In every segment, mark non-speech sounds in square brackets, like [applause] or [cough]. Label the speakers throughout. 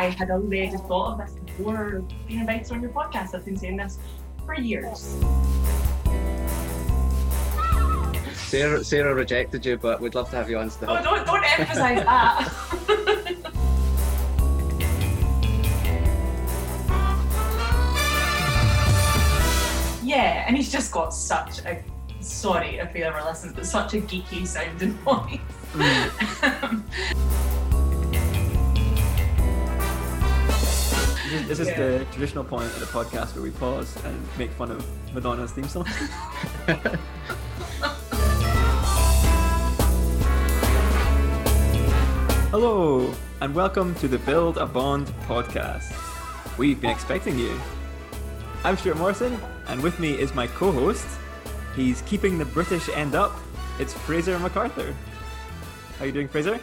Speaker 1: I had already thought of this before being invited on your podcast. I've been saying this for years.
Speaker 2: Sarah, Sarah rejected you, but we'd love to have you on still.
Speaker 1: Oh, don't, don't emphasise that. [laughs] yeah, and he's just got such a sorry if he ever listens, but such a geeky sounding [laughs] voice. Um, [laughs] [laughs]
Speaker 3: This is,
Speaker 1: Yeah.
Speaker 3: the traditional point of the podcast where we pause and make fun of Madonna's theme song. [laughs] Hello, and welcome to the Build a Bond podcast. We've been expecting you. I'm Stuart Morrison, and with me is my co host. He's keeping the British end up. It's Fraser MacArthur. How are you doing, Fraser?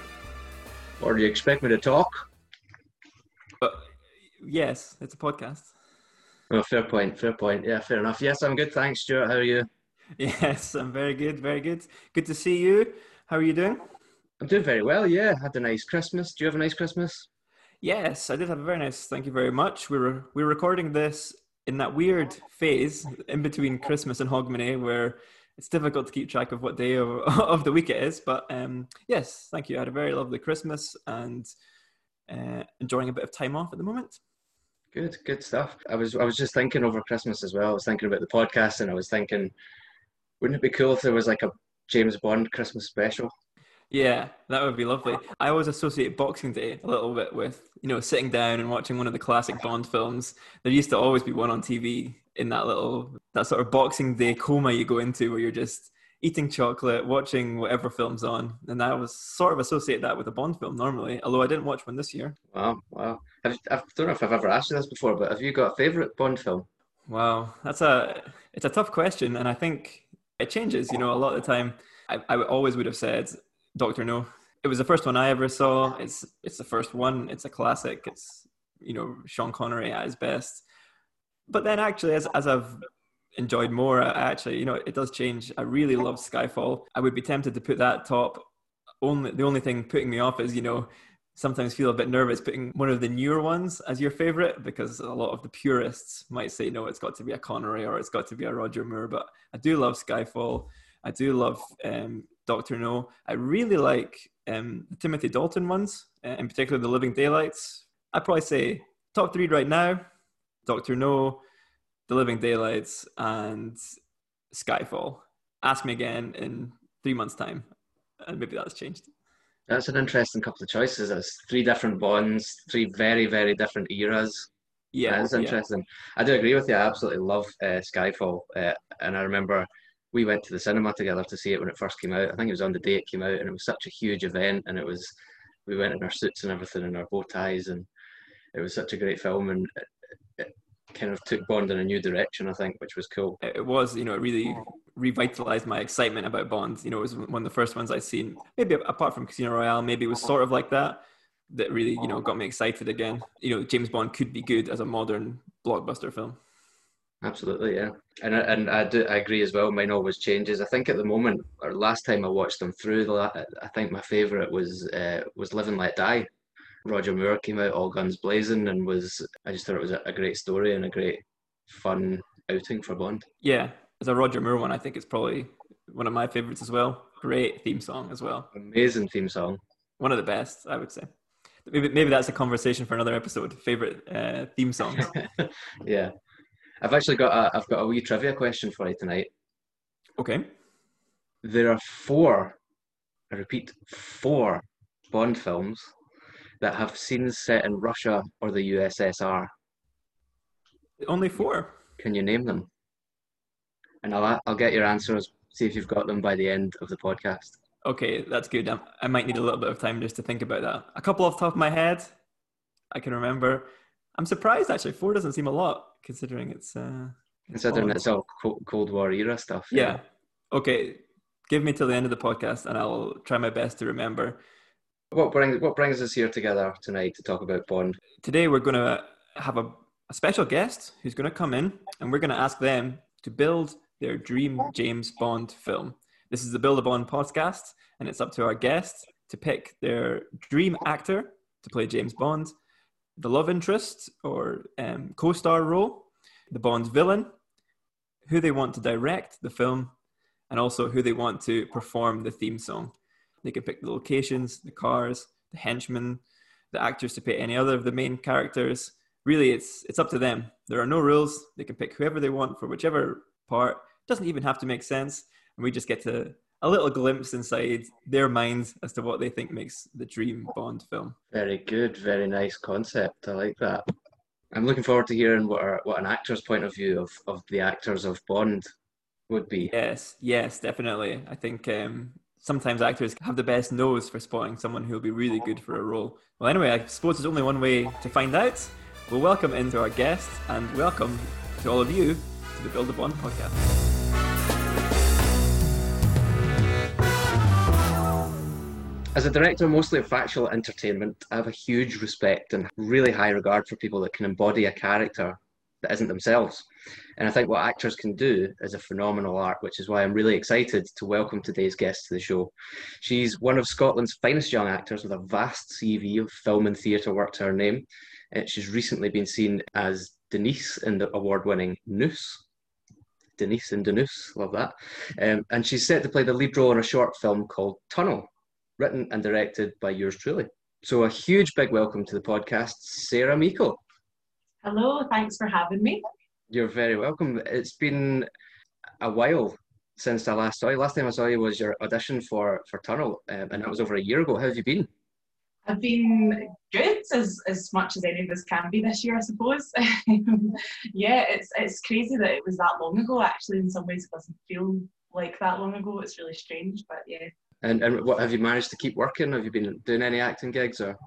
Speaker 2: Or do you expect me to talk?
Speaker 3: Yes, it's a podcast.
Speaker 2: Oh, fair point, fair point. Yeah, fair enough. Yes, I'm good. Thanks, Stuart. How are you? [laughs]
Speaker 3: Yes, I'm very good, very good. Good to see you. How are you doing?
Speaker 2: I'm doing very well. Yeah, had a nice Christmas. Do you have a nice Christmas?
Speaker 3: Yes, I did have a very nice. Thank you very much. We were we were recording this in that weird phase in between Christmas and Hogmanay, where it's difficult to keep track of what day of, [laughs] of the week it is. But um, yes, thank you. I had a very lovely Christmas and uh, enjoying a bit of time off at the moment.
Speaker 2: Good, good stuff. I was, I was just thinking over Christmas as well. I was thinking about the podcast, and I was thinking, wouldn't it be cool if there was like a James Bond Christmas special?
Speaker 3: Yeah, that would be lovely. I always associate Boxing Day a little bit with, you know, sitting down and watching one of the classic Bond films. There used to always be one on TV in that little, that sort of Boxing Day coma you go into where you're just eating chocolate, watching whatever film's on. And I was sort of associate that with a Bond film normally, although I didn't watch one this year.
Speaker 2: Wow, wow. I don't know if I've ever asked you this before, but have you got a favourite Bond film?
Speaker 3: Wow, that's a, it's a tough question. And I think it changes, you know, a lot of the time. I, I always would have said Doctor No. It was the first one I ever saw. It's it's the first one. It's a classic. It's you know Sean Connery at his best. But then actually, as as I've enjoyed more, actually you know it does change. I really love Skyfall. I would be tempted to put that top. Only the only thing putting me off is you know sometimes feel a bit nervous putting one of the newer ones as your favorite because a lot of the purists might say no, it's got to be a Connery or it's got to be a Roger Moore. But I do love Skyfall. I do love um, Doctor No. I really like um, the Timothy Dalton ones, uh, in particular the Living Daylights. I'd probably say top three right now: Doctor No, The Living Daylights, and Skyfall. Ask me again in three months' time, and maybe that's changed.
Speaker 2: That's an interesting couple of choices. It's three different Bonds, three very, very different eras.
Speaker 3: Yeah,
Speaker 2: That's
Speaker 3: yeah.
Speaker 2: interesting. I do agree with you. I absolutely love uh, Skyfall. Uh, and I remember we went to the cinema together to see it when it first came out. I think it was on the day it came out, and it was such a huge event. And it was, we went in our suits and everything and our bow ties, and it was such a great film. And it, it kind of took Bond in a new direction, I think, which was cool.
Speaker 3: it was, you know, it really revitalized my excitement about Bond. You know, it was one of the first ones I'd seen. Maybe apart from Casino Royale, maybe it was sort of like that. That really, you know, got me excited again. You know, James Bond could be good as a modern blockbuster film.
Speaker 2: Absolutely, yeah. And I- and I do I agree as well. Mine always changes. I think at the moment, or last time I watched them through, the I think my favourite was uh, was Live and Let Die. Roger Moore came out all guns blazing, and was I just thought it was a, a great story and a great fun outing for Bond.
Speaker 3: Yeah, as a Roger Moore one, I think it's probably one of my favorites as well. Great theme song as well.
Speaker 2: Amazing theme song.
Speaker 3: One of the best, I would say. Maybe maybe that's a conversation for another episode. Favorite uh, theme song. [laughs]
Speaker 2: yeah, I've actually got a I've got a wee trivia question for you tonight.
Speaker 3: Okay.
Speaker 2: There are four, I repeat, four Bond films that have scenes set in Russia or the USSR.
Speaker 3: Only four.
Speaker 2: Can you name them? And I'll I'll get your answers. See if you've got them by the end of the podcast.
Speaker 3: Okay, that's good. I, I might need a little bit of time just to think about that. A couple off the top of my head, I can remember. I'm surprised actually. Four doesn't seem a lot considering it's. Uh,
Speaker 2: Considering it's all Cold War era stuff.
Speaker 3: yeah. Okay, give me till the end of the podcast, and I'll try my best to remember.
Speaker 2: What brings What brings us here together tonight to talk about Bond?
Speaker 3: Today we're going to have a, a special guest who's going to come in, and we're going to ask them to build their dream James Bond film. This is the Build a Bond podcast, and it's up to our guests to pick their dream actor to play James Bond. the love interest or um, co-star role, the Bond's villain, who they want to direct the film, and also who they want to perform the theme song. They can pick the locations, the cars, the henchmen, the actors to play any other of the main characters. Really, it's it's up to them. There are no rules. They can pick whoever they want for whichever part. It doesn't even have to make sense, and we just get to a little glimpse inside their minds as to what they think makes the dream Bond film.
Speaker 2: Very good, very nice concept. I like that. I'm looking forward to hearing what what an actor's point of view of, of the actors of Bond would be.
Speaker 3: Yes, yes, definitely. I think um, sometimes actors have the best nose for spotting someone who will be really good for a role. Well, anyway, I suppose there's only one way to find out. We'll welcome into our guests and welcome to all of you to the Build a Bond podcast.
Speaker 2: As a director mostly of factual entertainment, I have a huge respect and really high regard for people that can embody a character that isn't themselves. And I think what actors can do is a phenomenal art, which is why I'm really excited to welcome today's guest to the show. She's one of Scotland's finest young actors with a vast CV of film and theatre work to her name. Uh, she's recently been seen as Denise in the award winning Noose. Denise and Denise, love that. Um, and she's set to play the lead role in a short film called Tunnel, written and directed by yours truly. So, a huge big welcome to the podcast, Sarah Meikle.
Speaker 1: Hello, thanks for having me.
Speaker 2: You're very welcome. It's been a while since I last saw you. Last time I saw you was your audition for for Tunnel, um, and that was over a year ago. How have you been?
Speaker 1: I've been good as as much as any of us can be this year, I suppose. [laughs] yeah, it's it's crazy that it was that long ago. Actually, in some ways, it doesn't feel like that long ago. It's really strange, but yeah.
Speaker 2: And and what have you managed to keep working? Have you been doing any acting gigs or?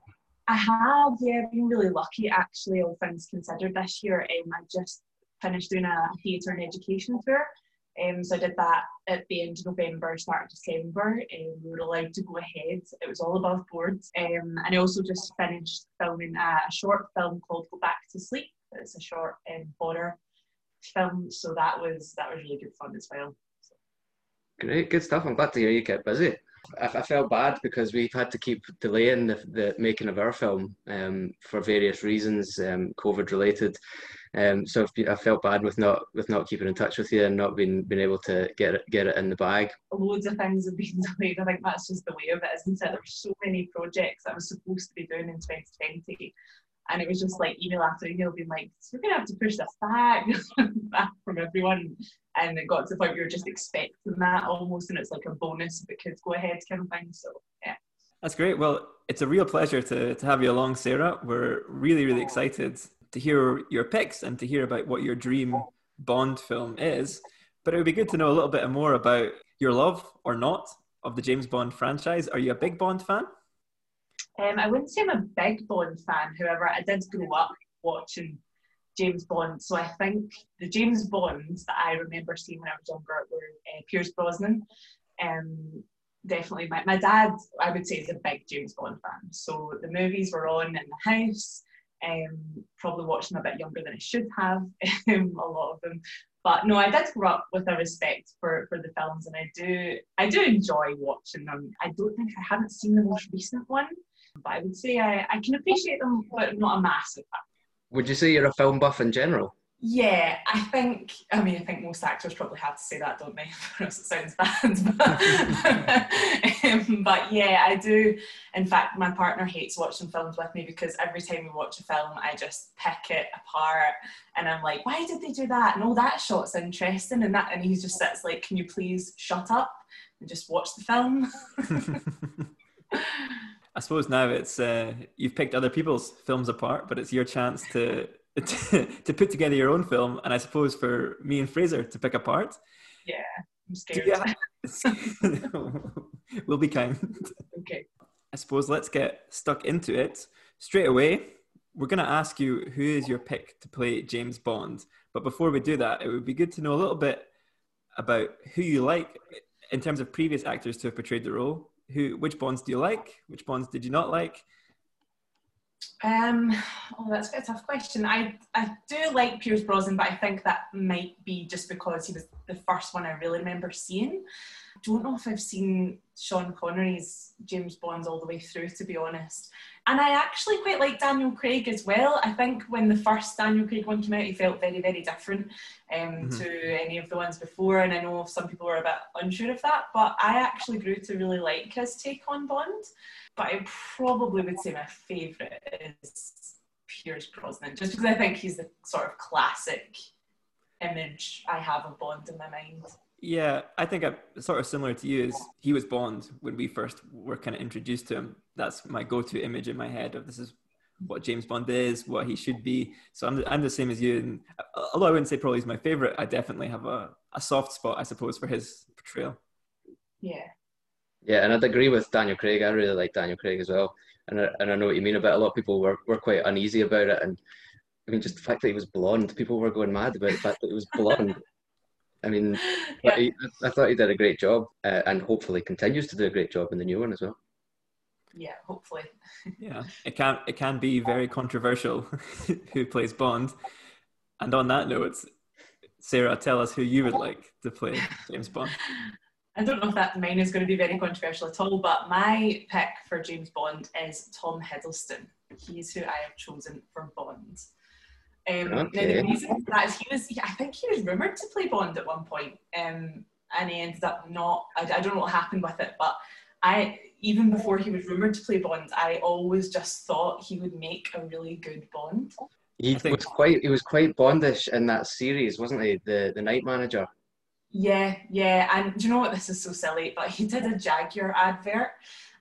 Speaker 1: I have, yeah, been really lucky actually, all things considered this year. Um, I just finished doing a theatre and education tour. Um, so I did that at the end of November, start of December. Um, we were allowed to go ahead. It was all above board. Um, and I also just finished filming a, short film called Go Back to Sleep. It's a short um, horror film, so that was that was really good fun as well.
Speaker 2: Great, good stuff. I'm glad to hear you get busy. I, felt bad because we've had to keep delaying the, the making of our film um, for various reasons, um, COVID related. Um, so I felt bad with not with not keeping in touch with you and not being being able to get it get it in the bag.
Speaker 1: Loads of things have been [laughs] delayed. I think that's just the way of it, isn't it? There were so many projects I was supposed to be doing in 2020 and it was just like email after email being like, we're gonna have to push this back, [laughs] back from everyone. And it got to the point where you're just expecting that almost, and it's like a bonus it go ahead kind of thing. So yeah.
Speaker 3: That's great. Well, it's a real pleasure to, to have you along, Sarah. We're really, really excited to hear your picks and to hear about what your dream Bond film is. But it would be good to know a little bit more about your love or not of the James Bond franchise. Are you a big Bond fan?
Speaker 1: Um, I wouldn't say I'm a big Bond fan, however, I did grow up watching James Bond. So I think the James Bonds that I remember seeing when I was younger were uh, Pierce Brosnan. Um, definitely, my, my dad, I would say, is a big James Bond fan. So the movies were on in the house. Um, probably them a bit younger than I should have, [laughs] um, a lot of them. But no, I did grow up with a respect for, for the films, and I do I do enjoy watching them. I don't think I haven't seen the most recent one, but I would say I, I can appreciate them, but not a massive fan.
Speaker 2: Would you say you're a film buff in general?
Speaker 1: Yeah, I think. I mean, I think most actors probably have to say that, don't they? [laughs] it sounds bad, [laughs] but, um, but yeah, I do. In fact, my partner hates watching films with me because every time we watch a film, I just pick it apart, and I'm like, "Why did they do that?" And oh, that shot's interesting, and that, and he just sits like, "Can you please shut up and just watch the film?" [laughs]
Speaker 3: I suppose now it's uh, you've picked other people's films apart, but it's your chance to, [laughs] to, to put together your own film, and I suppose for me and Fraser to pick apart.
Speaker 1: Yeah, I'm [laughs] scared. [laughs]
Speaker 3: we'll be kind.
Speaker 1: Okay.
Speaker 3: I suppose let's get stuck into it straight away. We're going to ask you who is your pick to play James Bond, but before we do that, it would be good to know a little bit about who you like in terms of previous actors to have portrayed the role who which bonds do you like? Which bonds did you not like?
Speaker 1: Um, oh, that's a tough question. I I do like Pierce Brosnan, but I think that might be just because he was the first one I really remember seeing. Don't know if I've seen Sean Connery's James Bond all the way through, to be honest. And I actually quite like Daniel Craig as well. I think when the first Daniel Craig one came out, he felt very, very different um, mm-hmm. to any of the ones before. And I know some people were a bit unsure of that, but I actually grew to really like his take on Bond. But I probably would say my favourite is Pierce Brosnan, just because I think he's the sort of classic image I have of Bond in my mind.
Speaker 3: Yeah, I think I'm sort of similar to you. Is he was Bond when we first were kind of introduced to him. That's my go-to image in my head of this is what James Bond is, what he should be. So I'm the, I'm the same as you. And although I wouldn't say probably he's my favorite, I definitely have a, a soft spot, I suppose, for his portrayal.
Speaker 1: Yeah.
Speaker 2: Yeah, and I'd agree with Daniel Craig. I really like Daniel Craig as well, and I, and I know what you mean about a lot of people were, were quite uneasy about it, and I mean just the fact that he was blonde, people were going mad about the fact that he was blonde. I mean, [laughs] yeah. he, I thought he did a great job, uh, and hopefully continues to do a great job in the new one as well.
Speaker 1: Yeah, hopefully. [laughs]
Speaker 3: yeah, it can it can be very controversial [laughs] who plays Bond. And on that note, Sarah, tell us who you would like to play James Bond.
Speaker 1: I don't know if that mine is going to be very controversial at all, but my pick for James Bond is Tom Hiddleston. He's who I have chosen for Bond. Um, okay. Now the reason that is he was, I think he was rumored to play Bond at one point, um, and he ended up not. I, I, don't know what happened with it, but I even before he was rumored to play Bond, I always just thought he would make a really good Bond.
Speaker 2: He was quite he was quite Bondish in that series, wasn't he? The the Night Manager.
Speaker 1: Yeah, yeah, and do you know what? This is so silly, but he did a Jaguar advert,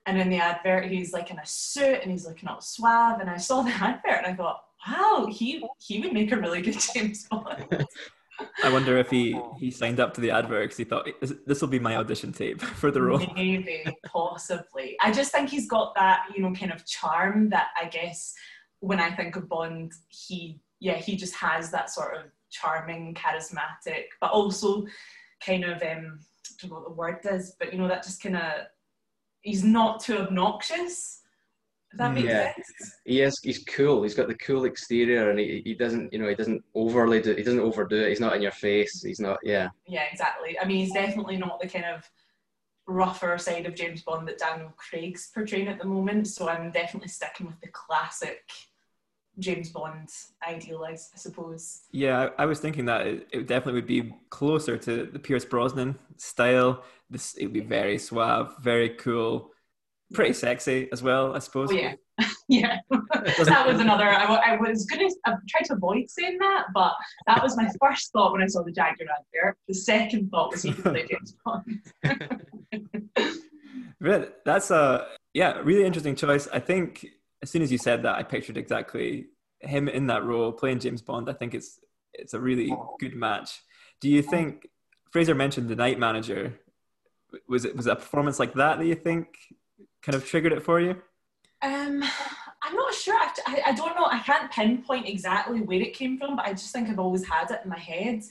Speaker 1: and in the advert he's like in a suit and he's looking all suave, and I saw the [laughs] advert and I thought wow, he he would make a really good James Bond. [laughs]
Speaker 3: I wonder if he he signed up to the advert because he thought this will be my audition tape [laughs] for the role.
Speaker 1: Maybe, possibly. I just think he's got that you know kind of charm that I guess when I think of Bond, he yeah he just has that sort of charming, charismatic, but also kind of um I don't know what the word is, but you know that just kind of he's not too obnoxious that makes yeah. sense. He
Speaker 2: is. He's cool. He's got the cool exterior, and he, he doesn't, you know, he doesn't overly do. He doesn't overdo it. He's not in your face. He's not. Yeah.
Speaker 1: Yeah, exactly. I mean, he's definitely not the kind of rougher side of James Bond that Daniel Craig's portraying at the moment. So I'm definitely sticking with the classic James Bond ideal, I, suppose.
Speaker 3: Yeah, I, was thinking that it, it, definitely would be closer to the Pierce Brosnan style. This it would be very suave, very cool pretty sexy as well, I suppose.
Speaker 1: Oh, yeah. [laughs] yeah, that was another. I, I was going to I tried to avoid saying that, but that was my first thought when I saw the Jaguar advert. The second thought was he could play James
Speaker 3: Bond. That's a yeah, really interesting choice. I think as soon as you said that, I pictured exactly him in that role playing James Bond. I think it's it's a really good match. Do you think Fraser mentioned the night manager? Was it was it a performance like that that you think kind of triggered it for you?
Speaker 1: Um, I'm not sure. I, I don't know. I can't pinpoint exactly where it came from, but I just think I've always had it in my head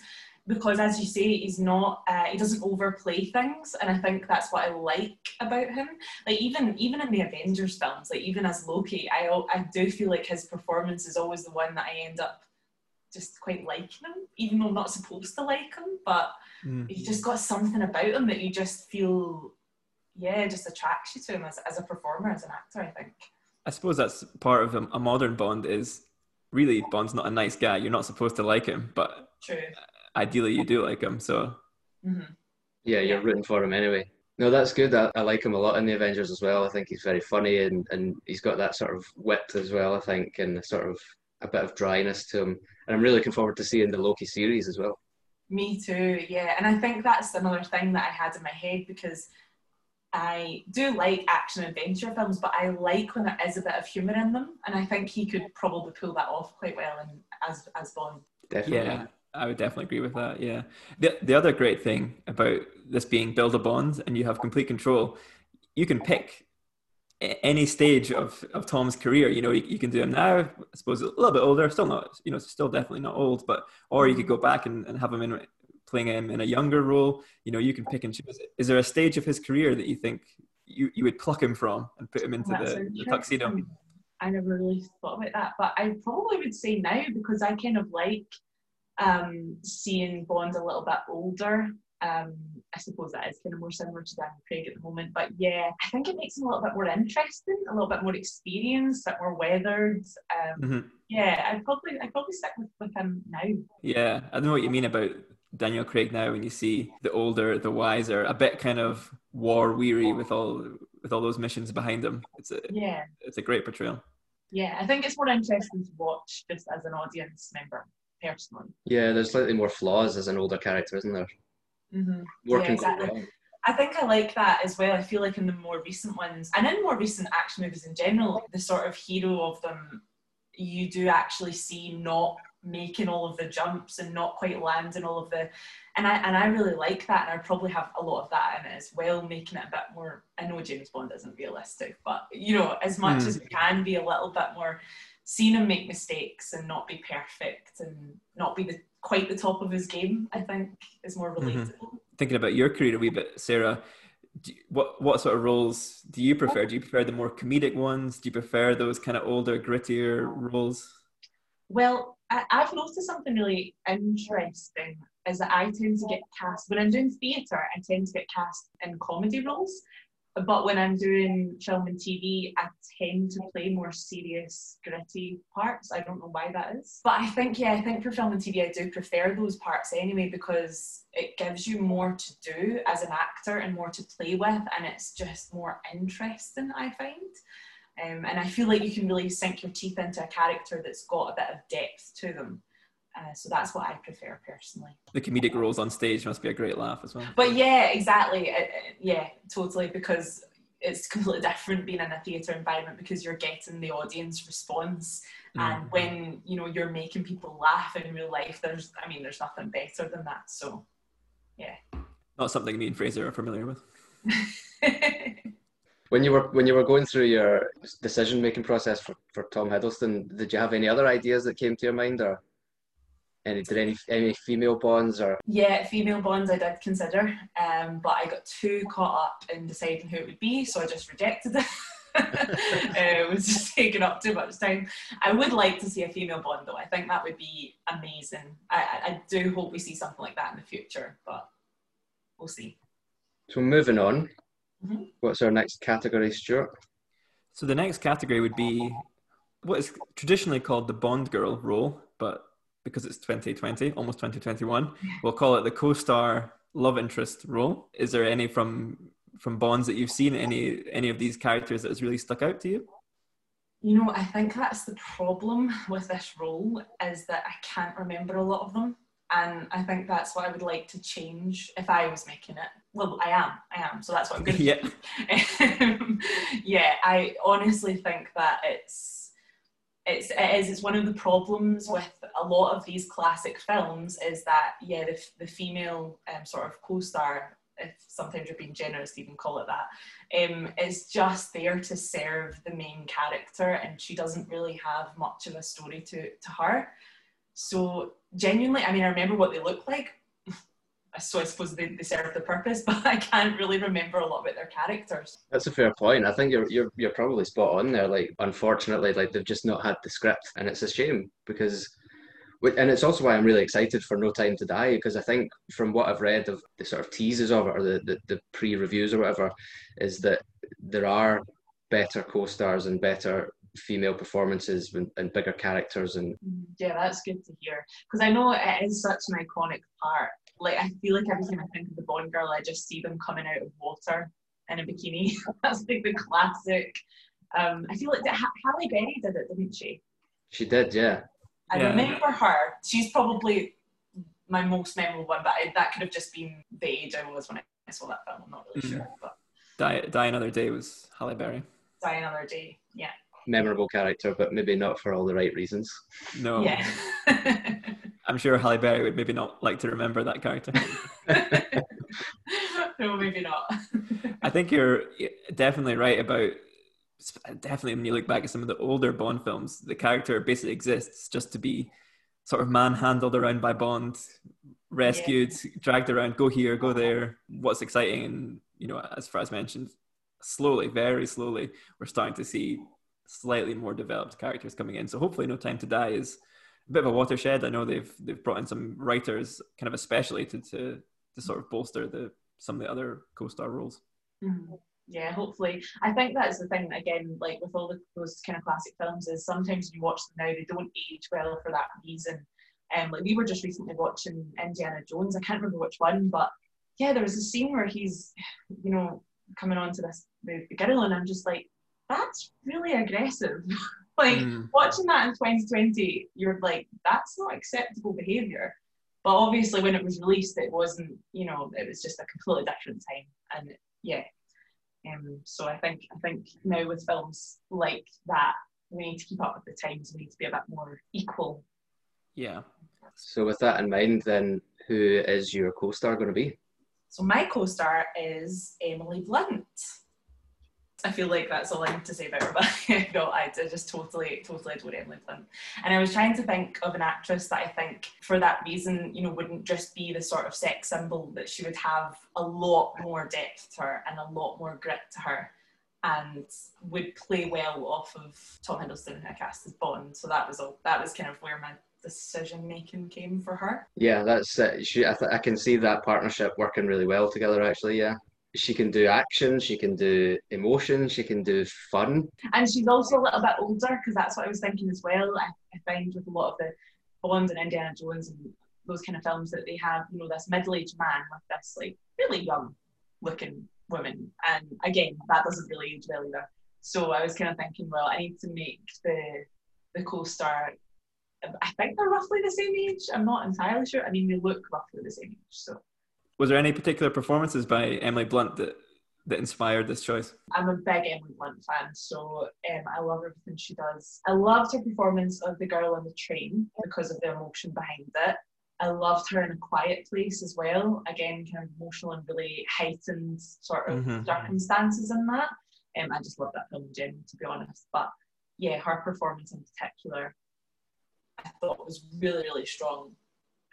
Speaker 1: because, as you say, he's not. Uh, he doesn't overplay things, and I think that's what I like about him. Like even even in the Avengers films, like even as Loki, I I do feel like his performance is always the one that I end up just quite liking him, even though I'm not supposed to like him. But mm. he's just got something about him that you just feel yeah, just attracts you to him as, as a performer, as an actor, I think.
Speaker 3: I suppose that's part of a, a modern Bond is really Bond's not a nice guy. You're not supposed to like him, but
Speaker 1: True.
Speaker 3: ideally you do like him. So
Speaker 1: mm-hmm.
Speaker 2: yeah, you're rooting for him anyway. No, that's good. I, I, like him a lot in the Avengers as well. I think he's very funny and, and he's got that sort of wit as well, I think, and sort of a bit of dryness to him. And I'm really looking forward to seeing the Loki series as well.
Speaker 1: Me too, yeah. And I think that's another thing that I had in my head because I do like action adventure films, but I like when there is a bit of humour in them, and I think he could probably pull that off quite well in, as as Bond.
Speaker 3: Definitely. Yeah, I would definitely agree with that. Yeah. The the other great thing about this being build a Bond and you have complete control, you can pick any stage of, of Tom's career. You know, you, you can do him now, I suppose a little bit older, still not, you know, still definitely not old, but or you could go back and, and have him in playing him in a younger role. You know, you can pick and choose. Is there a stage of his career that you think you, you would pluck him from and put him into the, the tuxedo?
Speaker 1: I never really thought about that, but I probably would say now because I kind of like um, seeing Bond a little bit older Um, I suppose that is kind of more similar to Daniel Craig at the moment. But yeah, I think it makes him a little bit more interesting, a little bit more experienced, a bit more weathered. Um, mm-hmm. Yeah, I'd probably I'd probably stick with, with him now.
Speaker 3: Yeah, I don't know what you mean about Daniel Craig now and you see the older, the wiser, a bit kind of war weary with all with all those missions behind him. It's a yeah, it's a great portrayal.
Speaker 1: Yeah, I think it's more interesting to watch just as an audience member personally.
Speaker 2: Yeah, there's slightly more flaws as an older character, isn't there?
Speaker 1: Mm-hmm. yeah, exactly. I think I like that as well. I feel like in the more recent ones, and in more recent action movies in general, the sort of hero of them, you do actually see not making all of the jumps and not quite landing all of the and I and I really like that and I probably have a lot of that in it as well, making it a bit more I know James Bond isn't realistic, but you know, as much mm. as it can be a little bit more seeing him make mistakes and not be perfect and not be the quite the top of his game, I think is more mm-hmm. relatable. Mm-hmm.
Speaker 3: Thinking about your career a wee bit, Sarah, you, what what sort of roles do you prefer? Do you prefer the more comedic ones? Do you prefer those kind of older, grittier roles?
Speaker 1: Well, I, have noticed something really interesting is that I tend to get cast when I'm doing theatre. I tend to get cast in comedy roles, but when I'm doing film and TV, I tend to play more serious, gritty parts. I don't know why that is, but I think yeah, I think for film and TV, I do prefer those parts anyway because it gives you more to do as an actor and more to play with, and it's just more interesting. I find. Um, and I feel like you can really sink your teeth into a character that's got a bit of depth to them. Uh, so that's what I prefer personally.
Speaker 3: The comedic roles on stage must be a great laugh as well.
Speaker 1: But yeah, exactly. Uh, uh yeah, totally. Because it's completely different being in a theatre environment because you're getting the audience response. Mm. And when you know you're making people laugh in real life, there's I mean, there's nothing better than that. So yeah.
Speaker 3: Not something me and Fraser are familiar with. [laughs]
Speaker 2: when you were when you were going through your decision making process for, for Tom Hiddleston, did you have any other ideas that came to your mind, or any did any any female bonds or?
Speaker 1: Yeah, female bonds I did consider, um, but I got too caught up in deciding who it would be, so I just rejected it. [laughs] uh, it was just [laughs] taking up too much time. I would like to see a female Bond though. I think that would be amazing. I, I do hope we see something like that in the future, but we'll see.
Speaker 2: So moving on, Mm-hmm. What's our next category, Stuart?
Speaker 3: So the next category would be what is traditionally called the Bond girl role, but because it's 2020, almost 2021, we'll call it the co-star love interest role. Is there any from from Bonds that you've seen? Any any of these characters that has really stuck out to you?
Speaker 1: You know, I think that's the problem with this role is that I can't remember a lot of them. And I think that's what I would like to change if I was making it. Well, I am, I am. So that's what I'm [laughs] going to
Speaker 3: yeah. [laughs]
Speaker 1: um, yeah, I honestly think that it's, it's, it is, it's one of the problems with a lot of these classic films is that, yeah, the, the female um, sort of co-star, if sometimes you're being generous to even call it that, um, is just there to serve the main character and she doesn't really have much of a story to, to her. So genuinely, I mean, I remember what they look like. So I suppose they, they serve the purpose, [laughs] but I can't really remember a lot about their characters.
Speaker 2: That's a fair point. I think you're you're you're probably spot on there. Like, unfortunately, like they've just not had the script, and it's a shame because and it's also why I'm really excited for No Time to Die because I think from what I've read of the sort of teases of it or the, the, the pre reviews or whatever, is that there are better co stars and better female performances and, and bigger characters and
Speaker 1: mm, yeah that's good to hear because i know it is such an iconic part like i feel like every time i think of the bond girl i just see them coming out of water in a bikini [laughs] that's like the classic um i feel like halle berry did it didn't she
Speaker 2: she did yeah
Speaker 1: i
Speaker 2: yeah.
Speaker 1: remember her she's probably my most memorable one but I, that could have just been the age i was when i saw that film i'm not really mm. sure but
Speaker 3: die, die another day was halle berry
Speaker 1: die another day yeah
Speaker 2: memorable character, but maybe not for all the right reasons.
Speaker 3: No. Yeah. [laughs] I'm sure Halle Berry would maybe not like to remember that character. [laughs]
Speaker 1: no, maybe not. [laughs]
Speaker 3: I think you're definitely right about definitely when you look back at some of the older Bond films, the character basically exists just to be sort of manhandled around by Bond, rescued, yeah. dragged around, go here, go uh-huh. there. What's exciting, and you know, as Fraser mentioned, slowly, very slowly, we're starting to see slightly more developed characters coming in. So hopefully, No Time to Die is bit of a watershed. I know they've they've brought in some writers, kind of especially to to, to sort of bolster the some of the other co-star roles.
Speaker 1: Mm-hmm. Yeah, hopefully. I think that's the thing again, like with all the, those kind of classic films, is sometimes you watch them now, they don't age well for that reason. Um, like we were just recently watching Indiana Jones. I can't remember which one, but yeah, there was a scene where he's, you know, coming on to this the, the girl, and I'm just like, that's really aggressive. [laughs] like mm. watching that in 2020, you're like, that's not acceptable behavior. But obviously, when it was released, it wasn't. You know, it was just a completely different time, and yeah. Um, so I think I think now with films like that, we need to keep up with the times. We need to be a bit more equal.
Speaker 3: Yeah.
Speaker 2: So with that in mind, then who is your co-star going to be?
Speaker 1: So my co-star is Emily Blunt. I feel like that's all I need to say about her, [laughs] but no, I, just totally, totally adore Emily Blunt. And I was trying to think of an actress that I think, for that reason, you know, wouldn't just be the sort of sex symbol that she would have a lot more depth to her and a lot more grit to her, and would play well off of Tom Hiddleston, who I cast as Bond. So that was all. That was kind of where my decision making came for her.
Speaker 2: Yeah, that's uh, she. I, th- I can see that partnership working really well together. Actually, yeah. She can do action, she can do emotion, she can do fun.
Speaker 1: And she's also a little bit older because that's what I was thinking as well. I, I find with a lot of the Bond and Indiana Jones and those kind of films that they have, you know, this middle-aged man with this like really young looking woman. And again, that doesn't really age well either. So I was kind of thinking, well, I need to make the the co-star I think they're roughly the same age. I'm not entirely sure. I mean, they look roughly the same age. So,
Speaker 3: was there any particular performances by Emily Blunt that that inspired this choice?
Speaker 1: I'm a big Emily Blunt fan, so um, I love everything she does. I loved her performance of the girl on the train because of the emotion behind it. I loved her in a quiet place as well. Again, kind of emotional and really heightened sort of mm-hmm. circumstances in that. Um, I just love that film in general, to be honest. But yeah, her performance in particular I thought was really, really strong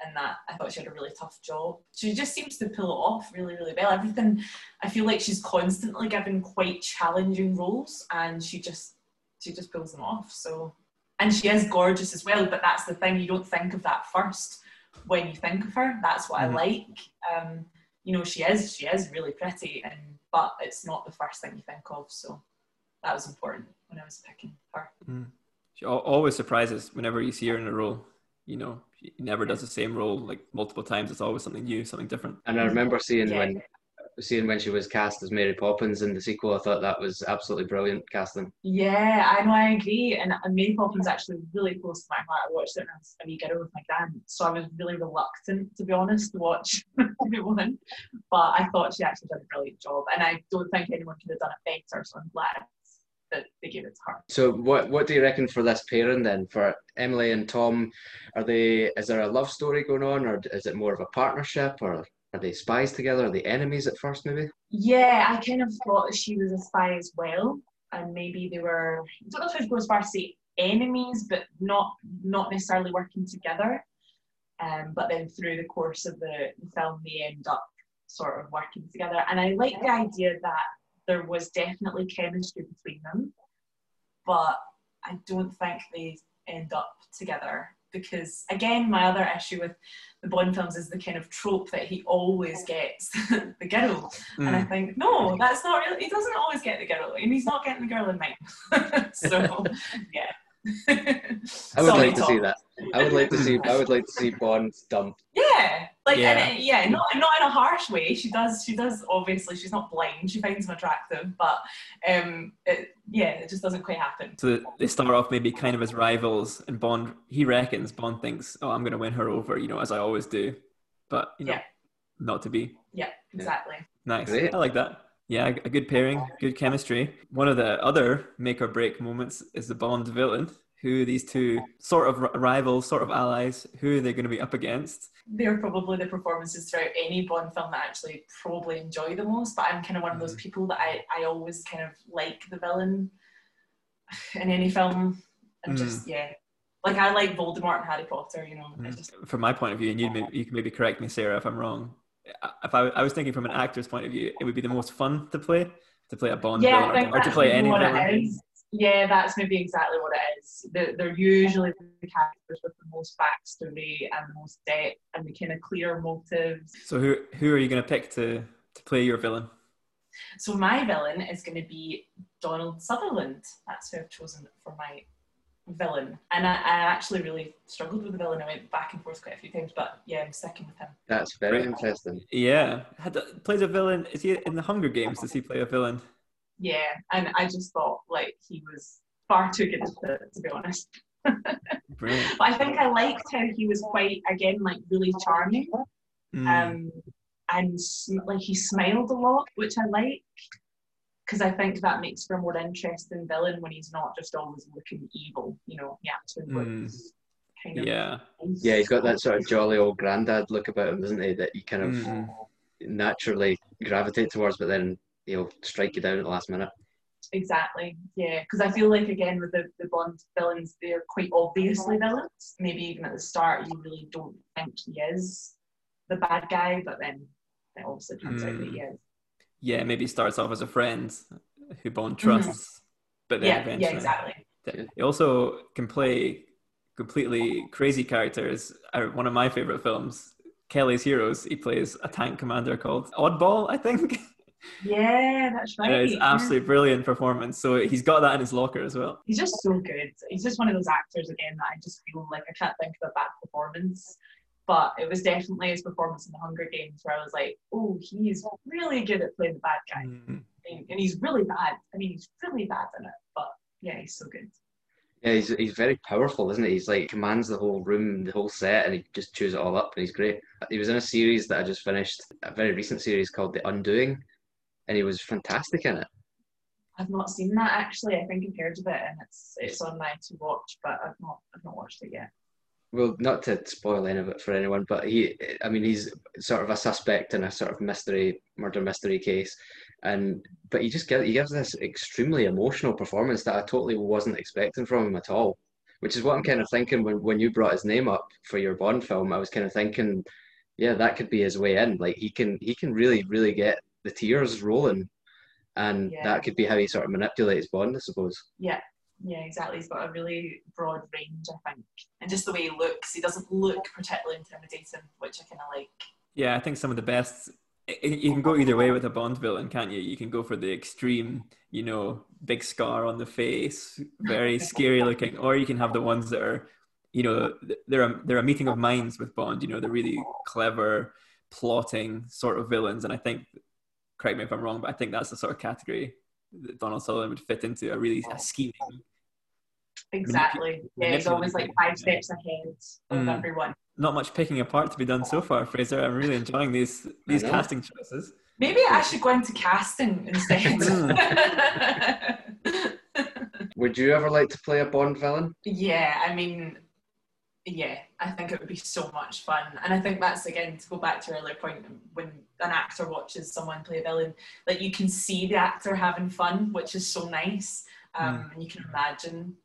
Speaker 1: and that I thought she had a really tough job. She just seems to pull it off really, really well. Everything, I feel like she's constantly given quite challenging roles and she just, she just pulls them off. So, and she is gorgeous as well, but that's the thing, you don't think of that first when you think of her. That's what mm-hmm. I like. Um, you know, she is, she is really pretty and, but it's not the first thing you think of. So that was important when I was picking her.
Speaker 3: Mm she always surprises whenever you see her in a role. You know, she never does the same role like multiple times. It's always something new, something different.
Speaker 2: And I remember seeing yeah. when seeing when she was cast as Mary Poppins in the sequel, I thought that was absolutely brilliant casting.
Speaker 1: Yeah, I know, I agree. And, and Mary Poppins actually really close to my heart. I watched it when I was a wee girl with my grand, so I was really reluctant, to be honest, to watch [laughs] the one. But I thought she actually did a brilliant job, and I don't think anyone could have done it better. So I'm glad that they gave it.
Speaker 2: So what what do you reckon for this pairing then for Emily and Tom? Are they is there a love story going on or is it more of a partnership or are they spies together? Are they enemies at first maybe?
Speaker 1: Yeah, I kind of thought that she was a spy as well. And maybe they were I don't know if I'd go as far as say enemies, but not not necessarily working together. Um, but then through the course of the, the film they end up sort of working together. And I like the idea that there was definitely chemistry between them, but I don't think they end up together because again my other issue with the Bond films is the kind of trope that he always gets [laughs] the girl mm. and I mm. think no that's not really he doesn't always get the girl and he's not getting the girl in mine [laughs] so [laughs] yeah
Speaker 2: I would like to see that. I would like to see. I would like to see Bond dumped.
Speaker 1: Yeah, like yeah, and, yeah not not in a harsh way. She does. She does. Obviously, she's not blind. She finds him attractive, but um, it, yeah, it just doesn't quite happen.
Speaker 3: So they start off maybe kind of as rivals, and Bond. He reckons Bond thinks, "Oh, I'm going to win her over," you know, as I always do. But you know, yeah. not to be.
Speaker 1: Yeah, exactly.
Speaker 3: Nice. Great. I like that. Yeah, a good pairing, good chemistry. One of the other make or break moments is the Bond villain. Who these two sort of rivals, sort of allies, who are they going to be up against?
Speaker 1: They're probably the performances throughout any Bond film that I actually probably enjoy the most. But I'm kind of one of those mm. people that I, I always kind of like the villain in any film. And mm. just, yeah, like I like Voldemort and Harry Potter, you know. Mm. Just...
Speaker 3: From my point of view, and you, you can maybe correct me, Sarah, if I'm wrong if I, I was thinking from an actor's point of view, it would be the most fun to play to play a Bond
Speaker 1: yeah,
Speaker 3: villain or, or, to play any
Speaker 1: villain. Yeah, that's maybe exactly what it is. They're, they're usually the characters with the most backstory and the most depth and the kind of clear motives.
Speaker 3: So who who are you going to pick to to play your villain?
Speaker 1: So my villain is going to be Donald Sutherland. That's who I've chosen for my villain. And I, I actually really struggled with the villain. I went back and forth quite a few times, but yeah, I'm sticking with him.
Speaker 2: That's very interesting.
Speaker 3: Yeah, had plays a villain. Is he in the Hunger Games? Does he play a villain?
Speaker 1: Yeah, and I just thought like he was far too good at it, to be honest. [laughs]
Speaker 3: Brilliant.
Speaker 1: But I think I liked how he was quite again like really charming.
Speaker 3: Mm.
Speaker 1: Um, and sm- like he smiled a lot, which I like because I think that makes for a more interesting villain when he's not just always looking evil. You know, he actually
Speaker 3: Mm.
Speaker 1: looks kind of
Speaker 3: yeah.
Speaker 1: nice.
Speaker 2: Yeah, he's got that sort of jolly old granddad look about him, doesn't he? That you kind of
Speaker 3: Mm.
Speaker 2: naturally gravitate towards, but then he'll strike you down at the last minute.
Speaker 1: Exactly. Yeah, because I feel like again with the the Bond villains, they're quite obviously villains. Maybe even at the start, you really don't think he is the bad guy, but then it obviously turns out that he is.
Speaker 3: Yeah, maybe starts off as a friend who Bond trusts, but then
Speaker 1: Mm-hmm. Yeah,
Speaker 3: eventually.
Speaker 1: yeah, exactly.
Speaker 3: He also can play completely crazy characters. Uh, One of my favorite films, Kelly's Heroes, he plays a tank commander called Oddball, I think. [laughs]
Speaker 1: Yeah, that's right.
Speaker 3: And it's
Speaker 1: yeah.
Speaker 3: absolutely brilliant performance. So he's got that in his locker as well.
Speaker 1: He's just so good. He's just one of those actors again that I just feel like I can't think of a bad performance. But it was definitely his performance in the Hunger Games where I was like, oh, he's really good at playing the bad guy.
Speaker 3: Mm.
Speaker 1: And, and he's really bad. I mean, he's really bad in it. But yeah, he's so good.
Speaker 2: Yeah, he's, he's very powerful, isn't he? He's like commands the whole room, the whole set, and he just chews it all up, and he's great. He was in a series that I just finished, a very recent series called The Undoing, and he was fantastic in it.
Speaker 1: I've not seen that actually. I think I've heard of it and it's it's on my to watch, but I've not I've not watched it yet.
Speaker 2: Well, not to spoil any of it for anyone, but he, I mean, he's sort of a suspect in a sort of mystery, murder mystery case, and but he just gives, he gives this extremely emotional performance that I totally wasn't expecting from him at all. Which is what I'm kind of thinking when when you brought his name up for your Bond film. I was kind of thinking, yeah, that could be his way in. Like he can he can really really get the tears rolling, and
Speaker 1: Yeah.
Speaker 2: that could be how he sort of manipulates Bond, I suppose.
Speaker 1: Yeah, yeah, exactly. He's got a really broad range, I think. And just the way he looks, he doesn't look particularly intimidating, which I kinda like.
Speaker 3: Yeah, I think some of the best. i- i- You can go either way with a Bond villain, can't you? You can go for the extreme, you know, big scar on the face, very [laughs] scary looking, or you can have the ones that are, you know, they're a, they're a meeting of minds with Bond. You know, they're really clever, plotting sort of villains. And I think, correct me if I'm wrong, but I think that's the sort of category that Donald Sutherland would fit into. A really a scheming,
Speaker 1: Exactly. Yeah, he's always like five steps ahead of
Speaker 3: Mm.
Speaker 1: everyone.
Speaker 3: not much picking apart to be done so far, Fraser. I'm really enjoying these these casting choices.
Speaker 1: Maybe I should go into casting instead. [laughs]
Speaker 2: Would you ever like to play a Bond villain?
Speaker 1: yeah, I mean, yeah, I think it would be so much fun. And I think that's again to go back to your earlier point when an actor watches someone play a villain, like you can see the actor having fun, which is so nice. Um, And you can imagine,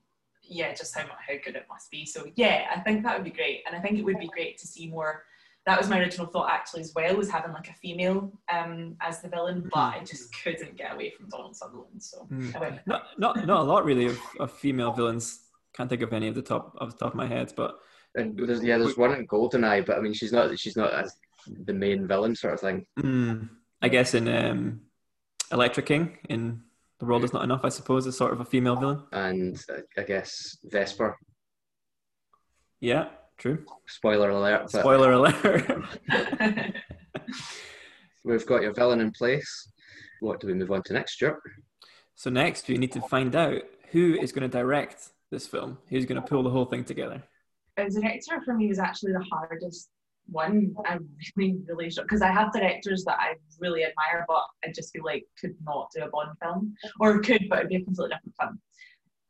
Speaker 1: yeah, just how how good it must be. So yeah, I think that would be great. And I think it would be great to see more. That was my original thought actually as well, was having like a female um, as the villain, but I just couldn't get away from Donald Sutherland. So
Speaker 3: Mm.
Speaker 1: I went
Speaker 3: Not not not a lot really of, of female villains. Can't think of any of the top off the top of my head, but
Speaker 2: And there's, yeah, there's one in Goldeneye, but I mean, she's not she's not as the main villain sort of thing.
Speaker 3: mm, I guess in um, Elektra King in The World Is Not Enough, I suppose, is sort of a female villain.
Speaker 2: And uh, I guess Vesper.
Speaker 3: Yeah, true.
Speaker 2: Spoiler alert! But
Speaker 3: Spoiler alert. [laughs]
Speaker 2: we've got your villain in place. What do we move on to next, Stuart?
Speaker 3: so next, we need to find out who is going to direct this film. Who's going to pull the whole thing together?
Speaker 1: A director for me was actually the hardest one. I really, really sure. because I have directors that I really admire, but I just feel like could not do a Bond film, or could, but it'd be a completely different film.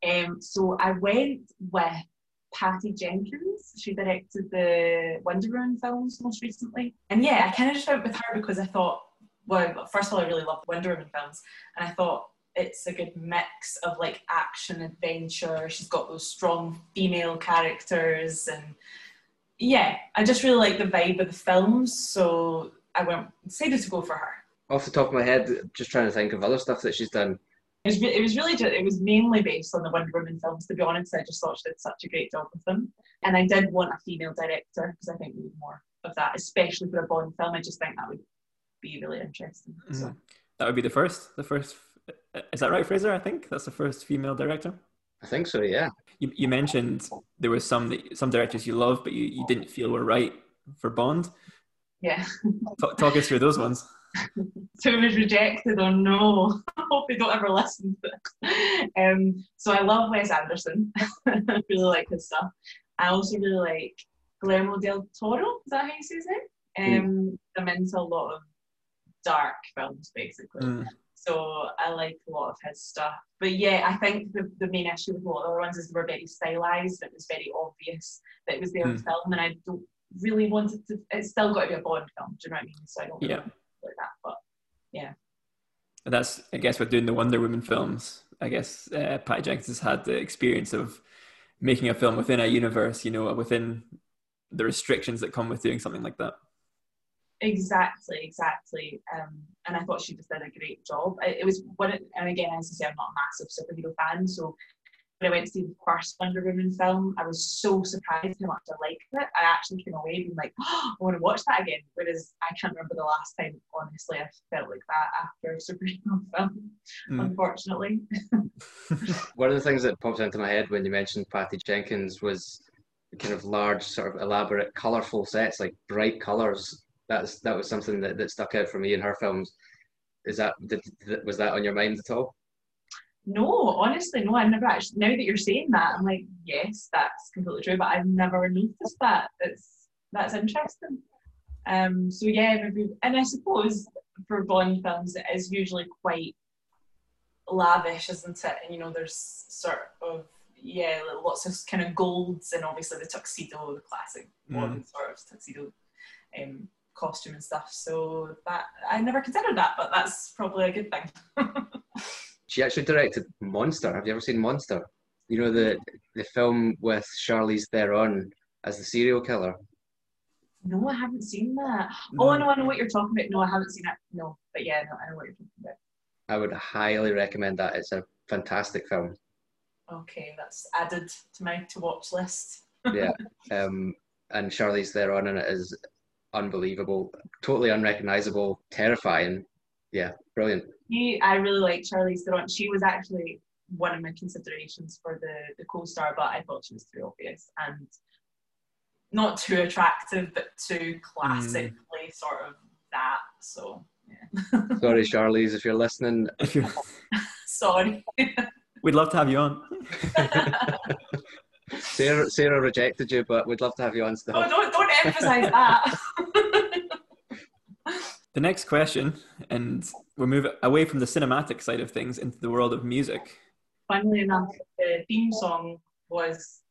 Speaker 1: Um, so I went with Patty Jenkins. She directed the Wonder Woman films most recently, and yeah, I kind of just went with her because I thought, well, first of all, I really love Wonder Woman films, and I thought it's a good mix of like action adventure she's got those strong female characters and yeah i just really like the vibe of the films so i went decided to go for her
Speaker 2: Off the top of my head, just trying to think of other stuff that she's done.
Speaker 1: It was, it was really just, it was mainly based on the Wonder Woman films, to be honest. I just thought she did such a great job with them. And I did want a female director because I think we need more of that, especially for a Bond film. I just think that would be really interesting. So.
Speaker 3: Mm. That would be the first. The first. Is that right, Fraser? I think that's the first female director.
Speaker 2: I think so. Yeah.
Speaker 3: You, you mentioned there were some that, some directors you love, but you, you didn't feel were right for Bond.
Speaker 1: Yeah.
Speaker 3: Talk, talk us through those ones. [laughs]
Speaker 1: so it was rejected or no. [laughs] I hope they don't ever listen to it. Um, so I love Wes Anderson. [laughs] I really like his stuff. I also really like Guillermo del Toro. Is that how you say his name? Um, I'm into a lot of dark films, basically.
Speaker 3: Mm.
Speaker 1: So I like a lot of his stuff. But yeah, I think the, the main issue with a lot of the other ones is they were very stylized. It was very obvious that it was their
Speaker 3: Mm.
Speaker 1: film, and I don't really want it to. It's still got to be a Bond film. Do you know what I mean? So I don't really
Speaker 3: Yeah.
Speaker 1: like that. But yeah.
Speaker 3: And that's, I guess, with doing the Wonder Woman films. I guess uh, Patty Jenkins has had the experience of making a film within a universe. You know, within the restrictions that come with doing something like that.
Speaker 1: Exactly, exactly. Um, and I thought she just did a great job. I, it was one, and again, as I say, I'm not a massive superhero fan, so when I went to see the first Wonder Woman film, I was so surprised how much I liked it. I actually came away being like, oh, [gasps] I want to watch that again. Whereas I can't remember the last time, honestly, I felt like that after a superhero [laughs] film,
Speaker 3: Mm.
Speaker 1: unfortunately. [laughs]
Speaker 2: One of the things that popped into my head when you mentioned Patty Jenkins was kind of large, sort of elaborate, colourful sets, like bright colours. That's that was something that, that stuck out for me in her films. Is that did, did- was that on your mind at all?
Speaker 1: No, honestly, no, I've never actually. Now that you're saying that, I'm like, yes, that's completely true, but I've never noticed that. It's that's interesting. Um, so yeah, maybe, and I suppose for Bond films, it is usually quite lavish, isn't it? And you know, there's sort of yeah, lots of kind of golds, and obviously the tuxedo, the classic Bond sort of tuxedo um, costume and stuff. So that I never considered that, but that's probably a good thing. [laughs]
Speaker 2: She actually directed Monster. Have you ever seen Monster? You know the the film with Charlize Theron as the serial killer.
Speaker 1: No, I haven't seen that. Oh no, I know what you're talking about. No, I haven't seen it. No, but yeah, no, I know what you're talking about.
Speaker 2: I would highly recommend that. It's a fantastic film.
Speaker 1: Okay, that's added to my to watch list.
Speaker 2: Yeah, [laughs] um, and Charlize Theron in it is unbelievable, totally unrecognizable, terrifying. Yeah, brilliant.
Speaker 1: She, I really like Charlize Theron. She was actually one of my considerations for the the co-star, but I thought she was too obvious and not too attractive, but too classically mm. sort of that. So yeah, [laughs]
Speaker 2: Sorry, Charlize, if you're listening. [laughs]
Speaker 1: Sorry.
Speaker 3: we'd love to have you on. [laughs]
Speaker 2: Sarah, Sarah rejected you, but we'd love to have you on still.
Speaker 1: oh, don't don't emphasize that. [laughs]
Speaker 3: The next question, and we'll move away from the cinematic side of things into the world of music.
Speaker 1: funnily enough, the theme song was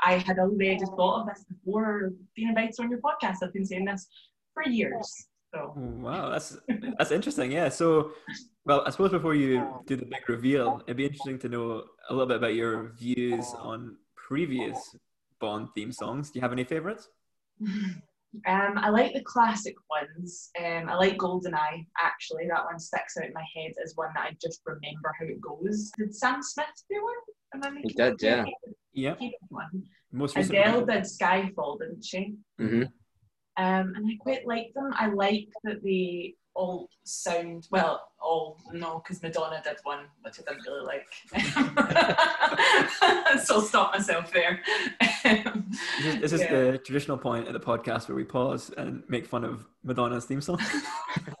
Speaker 1: I had already thought of this before being invited on your podcast. I've been saying this for years. So
Speaker 3: Wow, that's that's interesting. Yeah. So, well, I suppose before you do the big reveal, it'd be interesting to know a little bit about your views on previous Bond theme songs. Do you have any favorites? [laughs]
Speaker 1: um, I like the classic ones. Um, I like GoldenEye, actually. That one sticks out in my head as one that I just remember how it goes. Did Sam Smith do one? Am I
Speaker 2: He did, yeah.
Speaker 3: Yeah.
Speaker 1: He did one.
Speaker 3: Most recent.
Speaker 1: Adele did Skyfall, didn't she?
Speaker 2: Mm-hmm.
Speaker 1: Um, and I quite like them. I like that they all sound well. All no, because Madonna did one, which I didn't really like. [laughs] so I'll stop myself there.
Speaker 3: This is, this is
Speaker 1: yeah.
Speaker 3: the traditional point of the podcast where we pause and make fun of Madonna's theme song. [laughs]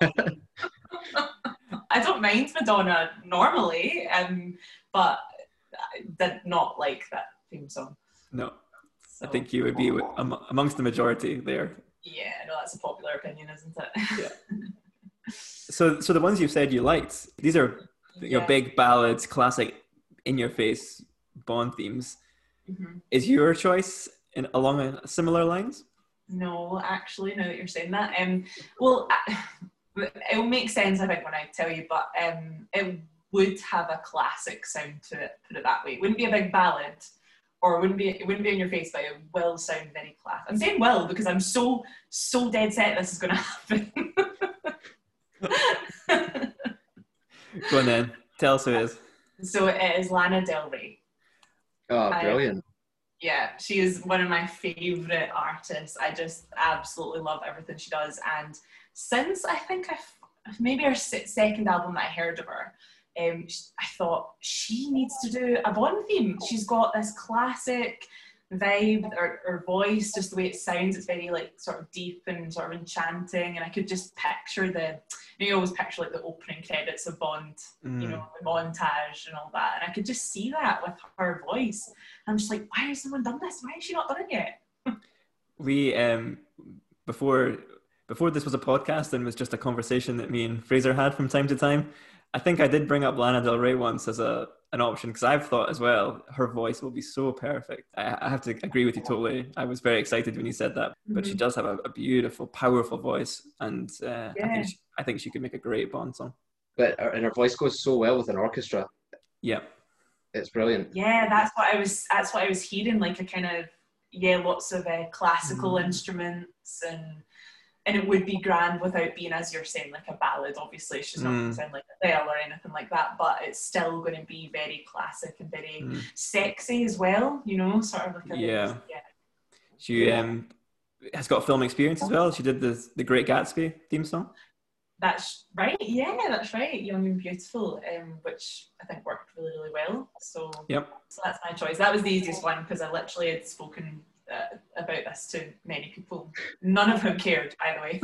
Speaker 1: I don't mind Madonna normally, um, but I did not like that theme song.
Speaker 3: No,
Speaker 1: So,
Speaker 3: I think you would be amongst the majority there.
Speaker 1: Yeah, no, that's a popular opinion, isn't it?
Speaker 3: Yeah. [laughs] So, so the ones you said you liked, these are you know big ballads, classic, in your face Bond themes.
Speaker 1: Mhm.
Speaker 3: Is your choice in along a similar lines?
Speaker 1: No, actually, now that you're saying that, um, well, I- [laughs] it'll make sense, I think, when I tell you, but um, it would have a classic sound to it. Put it that way. It wouldn't be a big ballad, or it wouldn't be. It wouldn't be in your face, but it will sound very class. I'm saying will because I'm so so dead set this is going [laughs] to happen.
Speaker 3: Go on then, tell us who it is.
Speaker 1: So it is Lana Del Rey.
Speaker 2: Oh,
Speaker 1: I-
Speaker 2: brilliant.
Speaker 1: Yeah, she is one of my favorite artists. I just absolutely love everything she does. And since I think I've maybe her second album that I heard of her, um, I thought she needs to do a Bond theme. She's got this classic vibe, or, or voice, just the way it sounds. It's very like sort of deep and sort of enchanting. And I could just picture the, you, know, you always picture like the opening credits of Bond
Speaker 3: Mm.
Speaker 1: you know, the montage and all that. And I could just see that with her voice. I'm just like, why has someone done this? Why has she not done it yet? [laughs]
Speaker 3: we um before before this was a podcast and was just a conversation that me and Fraser had from time to time. I think I did bring up Lana Del Rey once as a an option because I've thought as well her voice will be so perfect. I, I have to agree with you totally. I was very excited when you said that, but she
Speaker 1: Mhm.
Speaker 3: does have a, a beautiful, powerful voice, and uh, I think she, I think she could make a great Bond song.
Speaker 2: But and her voice goes so well with an orchestra.
Speaker 3: Yeah,
Speaker 2: It's brilliant.
Speaker 1: Yeah, that's what I was. That's what I was hearing. Like a kind of yeah, lots of uh, classical
Speaker 3: Mm.
Speaker 1: instruments and and it would be grand without being, as you're saying, like a ballad. Obviously, she's not going
Speaker 3: Mm.
Speaker 1: to sound like Adele or anything like that, but it's still going to be very classic and very
Speaker 3: Mm.
Speaker 1: sexy as well. You know, sort of like a
Speaker 3: Yeah.
Speaker 1: yeah.
Speaker 3: she um has got film experience as well. She did the the Great Gatsby theme song.
Speaker 1: That's right. Yeah, that's right. Young and Beautiful, um, which I think worked really, really well. So,
Speaker 3: Yep.
Speaker 1: so that's my choice. That was the easiest one because I literally had spoken about this to many people. None of whom cared, by the way.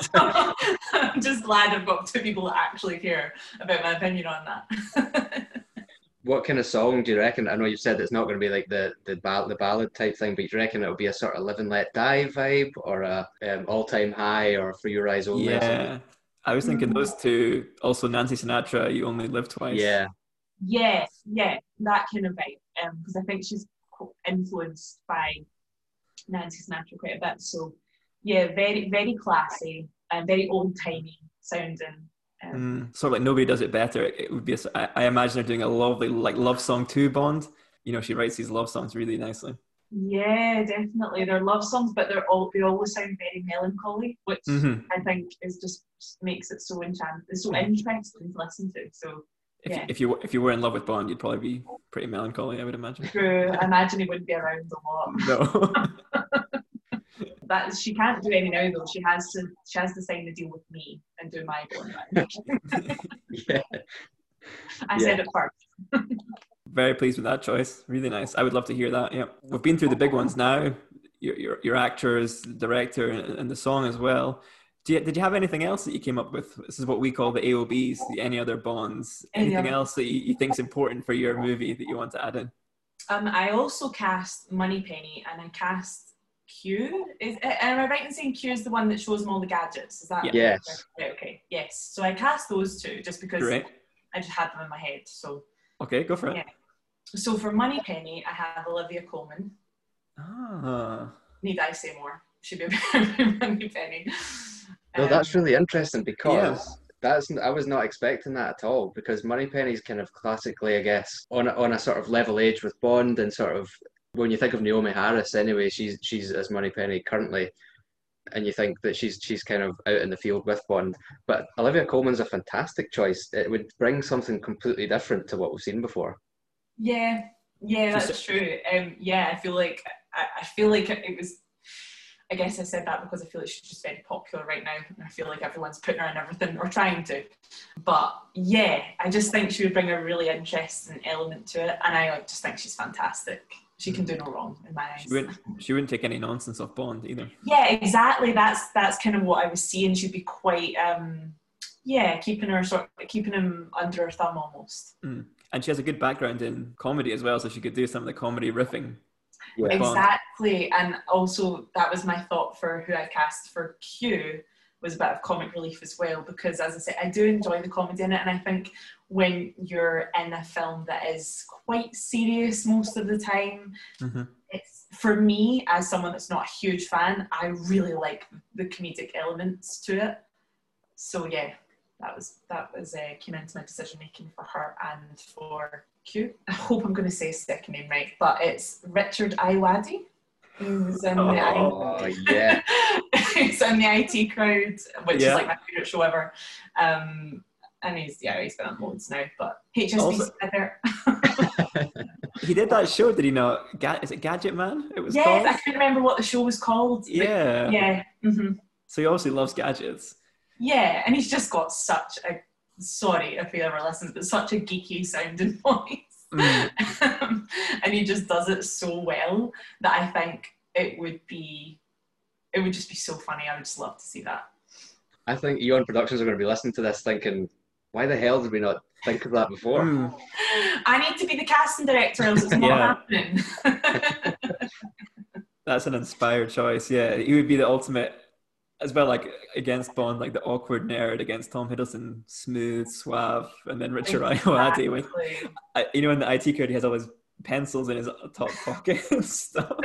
Speaker 1: so, [laughs] I'm [laughs] just glad I've got two people that actually care about my opinion on that. [laughs]
Speaker 2: What kind of song do you reckon? I know you've said it's not going to be like the the, ball, the ballad type thing, but do you reckon it'll be a sort of live and let die vibe, or a um, all time high, or for your eyes only?
Speaker 3: Yeah, I was thinking those two. Also, Nancy Sinatra, "You Only Live Twice."
Speaker 2: Yeah,
Speaker 1: yeah, yeah, that kind of vibe. Because I think she's influenced by Nancy Sinatra quite a bit. So, yeah, very, very classy and very old timey sounding. Um,
Speaker 3: Mm, sort of like nobody does it better. It, it would be. A I I imagine her doing a lovely like love song to Bond. You know, she writes these love songs really nicely.
Speaker 1: Yeah, definitely. They're love songs, but they're all they always sound very melancholy, which
Speaker 3: hmm
Speaker 1: I think is just makes it so enchanting. It's so interesting to listen to. So
Speaker 3: If,
Speaker 1: Yeah.
Speaker 3: if you if you were in love with Bond, you'd probably be pretty melancholy. I would imagine.
Speaker 1: true. I imagine he wouldn't be around a lot.
Speaker 3: No. [laughs] [laughs]
Speaker 1: That she can't do any now though. She has to she has to sign the deal with me and do my bond. [laughs]
Speaker 2: yeah.
Speaker 1: I said it first. [laughs]
Speaker 3: Very pleased with that choice. Really nice. I would love to hear that. Yeah, we've been through the big ones now. Your your, your actors, the director, and, the song as well. Do you, did you have anything else that you came up with? This is what we call the AOBs, the any other bonds.
Speaker 1: Any
Speaker 3: Anything
Speaker 1: other-
Speaker 3: else that you, you think is important for your movie that you want to add in?
Speaker 1: Um, I also cast Moneypenny and I cast Q. Is am I right in saying Q is the one that shows them all the gadgets? Is that
Speaker 3: Yeah.
Speaker 2: Yes.
Speaker 1: Right, okay. Yes. So I cast those two just because
Speaker 3: Great.
Speaker 1: I just had them in my head. So
Speaker 3: Okay, go for it.
Speaker 1: Yeah. so for Money Penny, I have Olivia Colman.
Speaker 3: Ah,
Speaker 1: Need I say more? Should be [laughs] Moneypenny.
Speaker 2: No, that's
Speaker 1: Um,
Speaker 2: really interesting because that's I was not expecting that at all because Money Moneypenny's kind of classically, I guess, on a, on a sort of level age with Bond and sort of when you think of Naomie Harris anyway, she's she's as Moneypenny currently, and you think that she's she's kind of out in the field with Bond. But Olivia Colman's a fantastic choice. It would bring something completely different to what we've seen before.
Speaker 1: Yeah, yeah, that's true. Um, yeah, I feel like I, I feel like it was. I guess I said that because I feel like she's just very popular right now, and I feel like everyone's putting her in everything or trying to. But yeah, I just think she would bring a really interesting element to it, and I just think she's fantastic. She can do no wrong in my eyes.
Speaker 3: she wouldn't she wouldn't take any nonsense off Bond either.
Speaker 1: Yeah, exactly. That's that's kind of what I was seeing. She'd be quite, um, yeah, keeping her sort, of, keeping him under her thumb almost.
Speaker 3: And she has a good background in comedy as well, so she could do some of the comedy riffing.
Speaker 2: Yeah.
Speaker 3: Bond.
Speaker 1: Exactly, and also that was my thought for who I cast for Q was a bit of comic relief as well because as I said, I do enjoy the comedy in it, and I think when you're in a film that is quite serious most of the time,
Speaker 3: Mhm.
Speaker 1: it's for me as someone that's not a huge fan, I really like the comedic elements to it. So yeah, that was that was uh, came into my decision making for her and for Q. I hope I'm going to say his second name right, but it's Richard Ayoade. Who's in the
Speaker 2: Oh yeah,
Speaker 1: He's in the IT [laughs] crowd, which
Speaker 3: Yeah.
Speaker 1: is like my favorite show ever. Um, and he's yeah he's been on loads now. But HSBC
Speaker 3: Also-
Speaker 1: there. [laughs] [laughs]
Speaker 3: He did that show, did he not? Ga- is it Gadget Man? It was
Speaker 1: yes,
Speaker 3: called.
Speaker 1: I couldn't remember what the show was called. but
Speaker 3: Yeah.
Speaker 1: yeah. hmm
Speaker 3: So he obviously loves gadgets.
Speaker 1: Yeah, and he's just got such a sorry if he ever listens, but such a geeky sounding [laughs] voice.
Speaker 3: Mm.
Speaker 1: and he just does it so well that I think it would be it would just be so funny. I would just love to see that.
Speaker 2: I think Eon Productions are going to be listening to this thinking, why the hell did we not think of that before?
Speaker 3: Mm.
Speaker 1: I need to be the casting director, else it's not happening. [laughs]
Speaker 3: That's an inspired choice. Yeah, he would be the ultimate, as well, like against Bond, like the awkward nerd against Tom Hiddleston, smooth, suave, and then Richard Ayoade with,
Speaker 1: Exactly.
Speaker 3: I- you know, in the IT code, he has all his pencils in his top pocket [laughs] and stuff.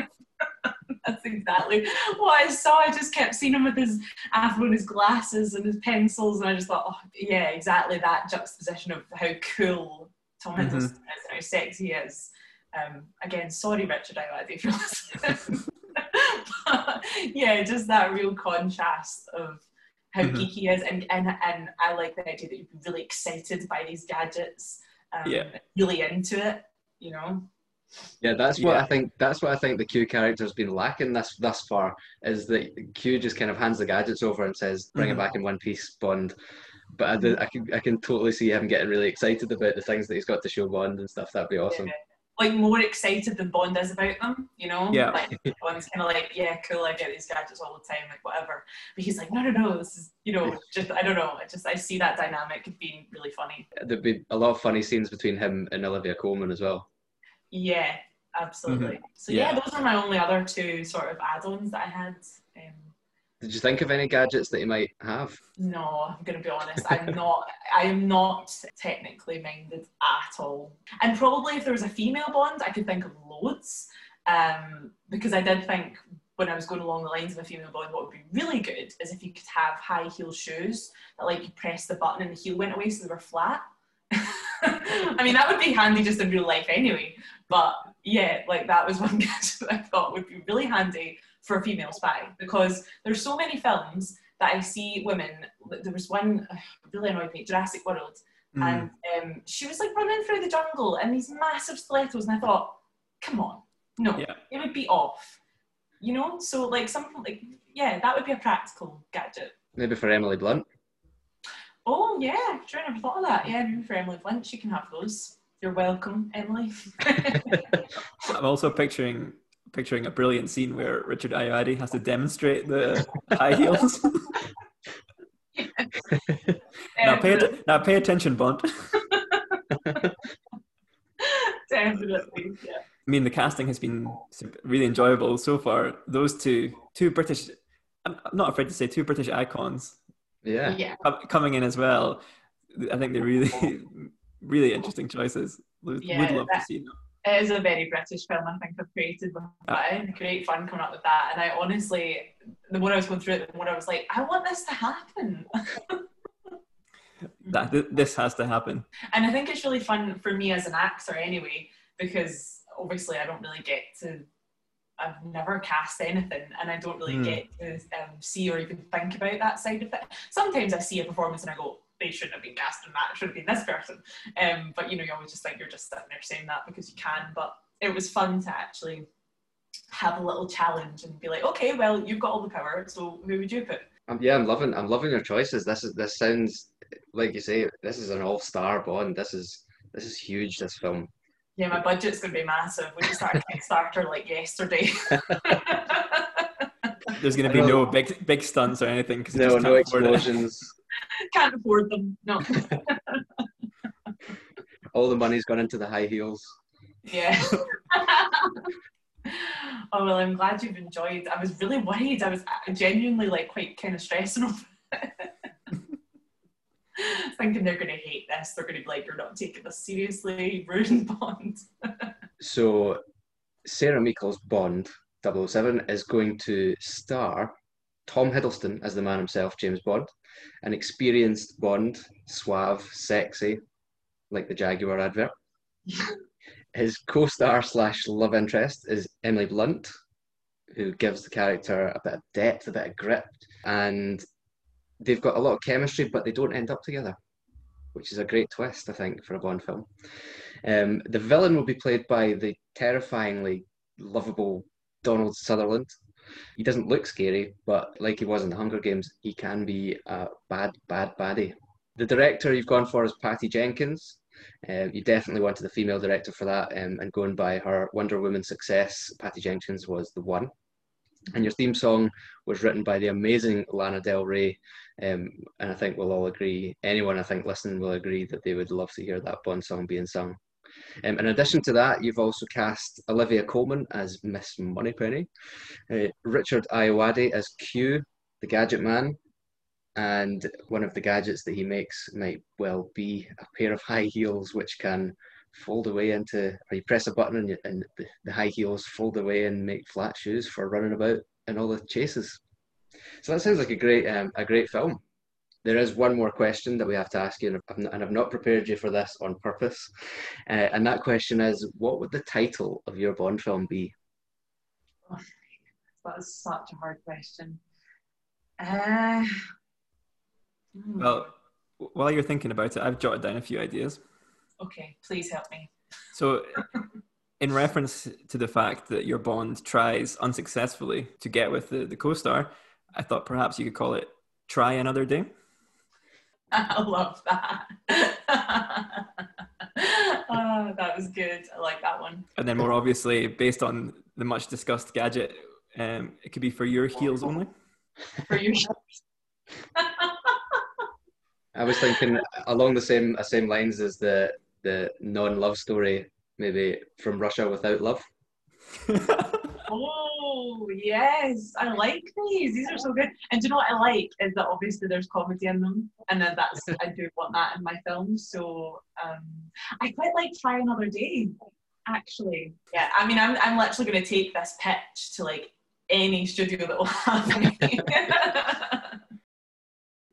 Speaker 1: That's exactly what I saw. I just kept seeing him with his afro and his glasses and his pencils, and I just thought, oh, yeah, exactly that juxtaposition of how cool Tom
Speaker 3: Mhm.
Speaker 1: Hiddleston is and how sexy he is. Um, again, sorry, Richard Ayoade, if you're listening. [laughs] but, yeah, just that real contrast of how
Speaker 3: Mhm.
Speaker 1: geeky he is, and, and and I like the idea that you'd be really excited by these gadgets, um,
Speaker 3: Yeah.
Speaker 1: really into it, you know.
Speaker 2: Yeah, that's what
Speaker 3: Yeah.
Speaker 2: I think. That's what I think the Q character's been lacking this thus far is that Q just kind of hands the gadgets over and says, "Bring
Speaker 3: Mhm.
Speaker 2: it back in one piece, Bond." But I, did, I can I can totally see him getting really excited about the things that he's got to show Bond and stuff. That'd be awesome.
Speaker 1: like more excited than Bond is about them, you know?
Speaker 3: Yeah.
Speaker 1: Like Bond's kind of like, yeah, cool, I get these gadgets all the time, like whatever. But he's like, no, no, no, this is, you know, [laughs] just I don't know. I just I see that dynamic being really funny.
Speaker 2: There'd be a lot of funny scenes between him and Olivia Colman as well.
Speaker 1: Yeah, absolutely. So yeah.
Speaker 3: Mm-hmm. Yeah.
Speaker 1: those are my only other two sort of add-ons that I had. Um,
Speaker 2: Did you think of any gadgets that you might have?
Speaker 1: No, I'm gonna be honest. I'm [laughs] not. I am not technically minded at all. And probably if there was a female Bond, I could think of loads. Um, because I did think when I was going along the lines of a female Bond, what would be really good is if you could have high heel shoes that, like, you press the button and the heel went away, so they were flat. [laughs] I mean, that would be handy just in real life anyway. But yeah, like that was [laughs] one gadget that I thought would be really handy for a female spy because there's so many films that I see women. There was one uh, really annoyed me, Jurassic World,
Speaker 3: Mm.
Speaker 1: and um, she was like running through the jungle in these massive stilettos, and I thought, come on, no,
Speaker 3: Yeah.
Speaker 1: it would be off, you know. So like something like yeah, that would be a practical gadget.
Speaker 2: Maybe for Emily Blunt.
Speaker 1: Oh yeah, sure, I never thought of that. Yeah, for Emily Flint, she can have those. You're welcome, Emily. [laughs]
Speaker 3: I'm also picturing picturing a brilliant scene where Richard Ayoade has to demonstrate the high heels. [laughs] [laughs] now, pay now pay attention, Bond.
Speaker 1: Definitely, yeah.
Speaker 3: I mean, the casting has been really enjoyable so far. Those two, two British, I'm not afraid to say two British icons
Speaker 2: Yeah.
Speaker 1: Yeah,
Speaker 3: coming in as well. I think they're really, [laughs] really interesting choices. Would,
Speaker 1: Yeah,
Speaker 3: would love to see them.
Speaker 1: it is a very British film. I think I've created with that. Great fun coming up with that. And I honestly, the more I was going through it, the more I was like, I want this to happen. [laughs]
Speaker 3: That th- this has to happen.
Speaker 1: And I think it's really fun for me as an actor anyway, because obviously I don't really get to, I've never cast anything and I don't really
Speaker 3: Hmm.
Speaker 1: get to um, see or even think about that side of it. Sometimes I see a performance and I go, they shouldn't have been cast in that, it should have been this person. Um, but you know, you always just think you're just sitting there saying that because you can. But it was fun to actually have a little challenge and be like, okay, well, you've got all the power, so who would you put?
Speaker 2: Um, yeah, I'm loving. I'm loving your choices. This is. This sounds like you say. This is an all-star Bond. This is. This is huge. This film.
Speaker 1: Yeah, my budget's going to be massive. We just started Kickstarter like yesterday. [laughs]
Speaker 3: There's going to be no big big stunts or anything because
Speaker 2: No, no explosions. [laughs]
Speaker 1: Can't afford them. No. [laughs]
Speaker 2: All the money's gone into the high heels.
Speaker 1: Yeah. oh well, I'm glad you've enjoyed. I was really worried. I was uh, genuinely like quite kind of stressing over it. Thinking they're going to hate this. They're going to be like, "You're not taking this seriously." [laughs] Ruined Bond.
Speaker 2: So, Sarah Meikle's Bond 007 is going to star Tom Hiddleston as the man himself, James Bond, an experienced Bond, suave, sexy, like the Jaguar advert. [laughs] His co-star slash love interest is Emily Blunt, who gives the character a bit of depth, a bit of grit, and they've got a lot of chemistry, but they don't end up together, which is a great twist, I think, for a Bond film. Um, the villain will be played by the terrifyingly lovable Donald Sutherland. He doesn't look scary, but like he was in the Hunger Games, he can be a bad, bad baddie. The director you've gone for is Patty Jenkins. Uh, you definitely wanted the female director for that, um, and going by her Wonder Woman success, Patty Jenkins was the one. And your theme song was written by the amazing Lana Del Rey, um, and I think we'll all agree, anyone I think listening will agree that they would love to hear that Bond song being sung. Um, in addition to that, you've also cast Olivia Colman as Miss Moneypenny, uh, Richard Ayoade as Q, the Gadget Man, and one of the gadgets that he makes might well be a pair of high heels which can fold away into, or you press a button and, you, and the, the high heels fold away and make flat shoes for running about in all the chases. So that sounds like a great, um, a great film. There is one more question that we have to ask you, and I've not prepared you for this on purpose. Uh, and that question is, what would the title of your Bond film be?
Speaker 1: Oh, that is such a hard question. Uh,
Speaker 3: hmm. well, while you're thinking about it, I've jotted down a few ideas.
Speaker 1: Okay, please help me.
Speaker 3: So, in reference to the fact that your Bond tries unsuccessfully to get with the, the co star, I thought perhaps you could call it Try Another Day. [laughs]
Speaker 1: I love that. oh, [laughs] that was good. I like that one.
Speaker 3: And then, more obviously, based on the much discussed gadget, um, it could be for your heels only.
Speaker 1: For your heels. [laughs]
Speaker 2: I was thinking along the same uh, same lines as the the non love story, maybe from Russia without love. [laughs]
Speaker 1: oh yes, I like these. These are so good. And do you know what I like is that obviously there's comedy in them, and then that's I do want that in my films. So um, I quite like Try Another Day. Actually, yeah. I mean, I'm I'm literally going to take this pitch to like any studio that will have me. [laughs] [laughs]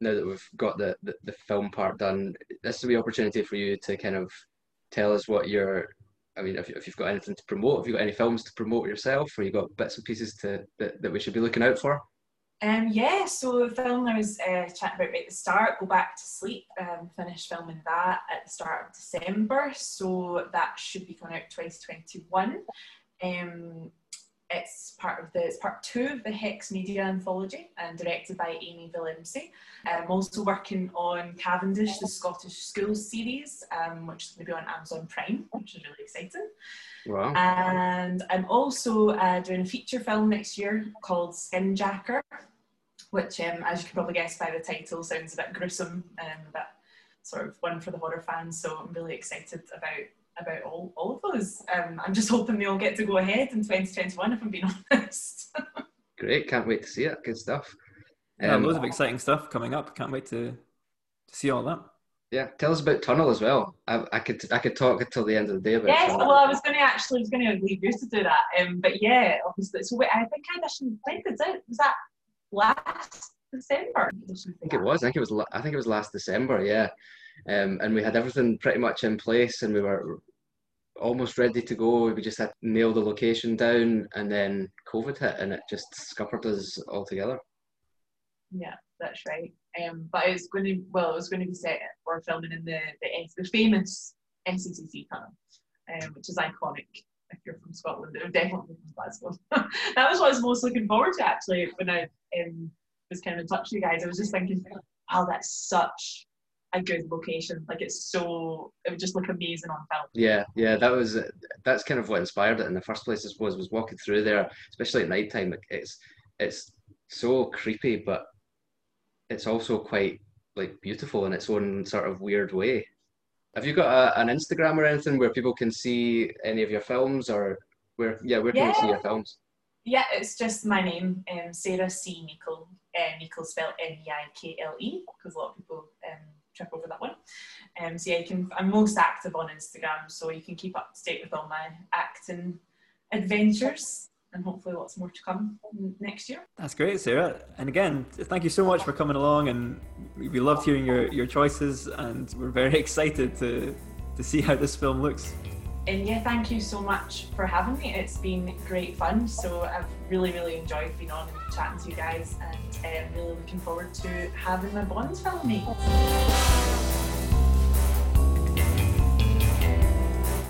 Speaker 2: now that we've got the, the, the film part done, this is a wee opportunity for you to kind of tell us what your I mean, if, if you've got anything to promote, have you've got any films to promote yourself, or you've got bits and pieces to that, that we should be looking out for?
Speaker 1: Um, yeah, so the film I was uh, chatting about right at the start, Go Back to Sleep, um, finished filming that at the start of December, so that should be coming out 2021. Um, it's part of the it's part two of the Hex Media anthology and directed by Amy Willemse. I'm also working on Cavendish, the Scottish Schools series, um, which is going to be on Amazon Prime, which is really exciting.
Speaker 2: Wow.
Speaker 1: And I'm also uh, doing a feature film next year called Skinjacker, which, um, as you can probably guess by the title, sounds a bit gruesome, and um, but sort of one for the horror fans. So I'm really excited about about all, all of those. Um, I'm just hoping they all get to go ahead in 2021, if I'm being [laughs] honest.
Speaker 2: Great, can't wait to see it. Good stuff.
Speaker 3: Yeah, um, loads of exciting stuff coming up. Can't wait to, to see all that.
Speaker 2: Yeah, tell us about Tunnel as well. I, I could I could talk until the end of the day about.
Speaker 1: Yes, Tunnel. well, I was going to actually I was going to leave you to do that. Um, but yeah, obviously. So wait, I think I auditioned. When did it? Was that last December?
Speaker 2: I think it was. I think it was. I think it was last December. Yeah. Um, and we had everything pretty much in place and we were almost ready to go. We just had to nail the location down and then COVID hit and it just scuppered us altogether.
Speaker 1: Yeah, that's right. Um, but it's going to, well, it was going to be set, we're filming in the, the, the famous SECC tunnel, um, which is iconic if you're from Scotland. It definitely from Glasgow. [laughs] that was what I was most looking forward to actually when I um, was kind of in touch with you guys. I was just thinking, wow, that's such a good location. Like it's so it would just look amazing on film.
Speaker 2: Yeah, yeah, that was that's kind of what inspired it in the first place. I suppose was walking through there, especially at night time. It's it's so creepy, but it's also quite like beautiful in its own sort of weird way. Have you got a, an Instagram or anything where people can see any of your films, or where yeah, where can yeah. we see your films?
Speaker 1: Yeah, it's just my name, um, Sarah C. Meikle. Uh, spelled N E I K L E, because a lot of people um, trip over that one. Um, so yeah, you can. I'm most active on Instagram, so you can keep up to date with all my acting adventures, and hopefully lots more to come next year.
Speaker 3: That's great, Sarah. And again, thank you so much for coming along, and we loved hearing your your choices, and we're very [laughs] excited to to see how this film looks.
Speaker 1: And yeah, thank you so much for having me. It's been great fun. So I've really, really enjoyed being on and chatting to you guys, and um, really looking forward to having my Bond film made.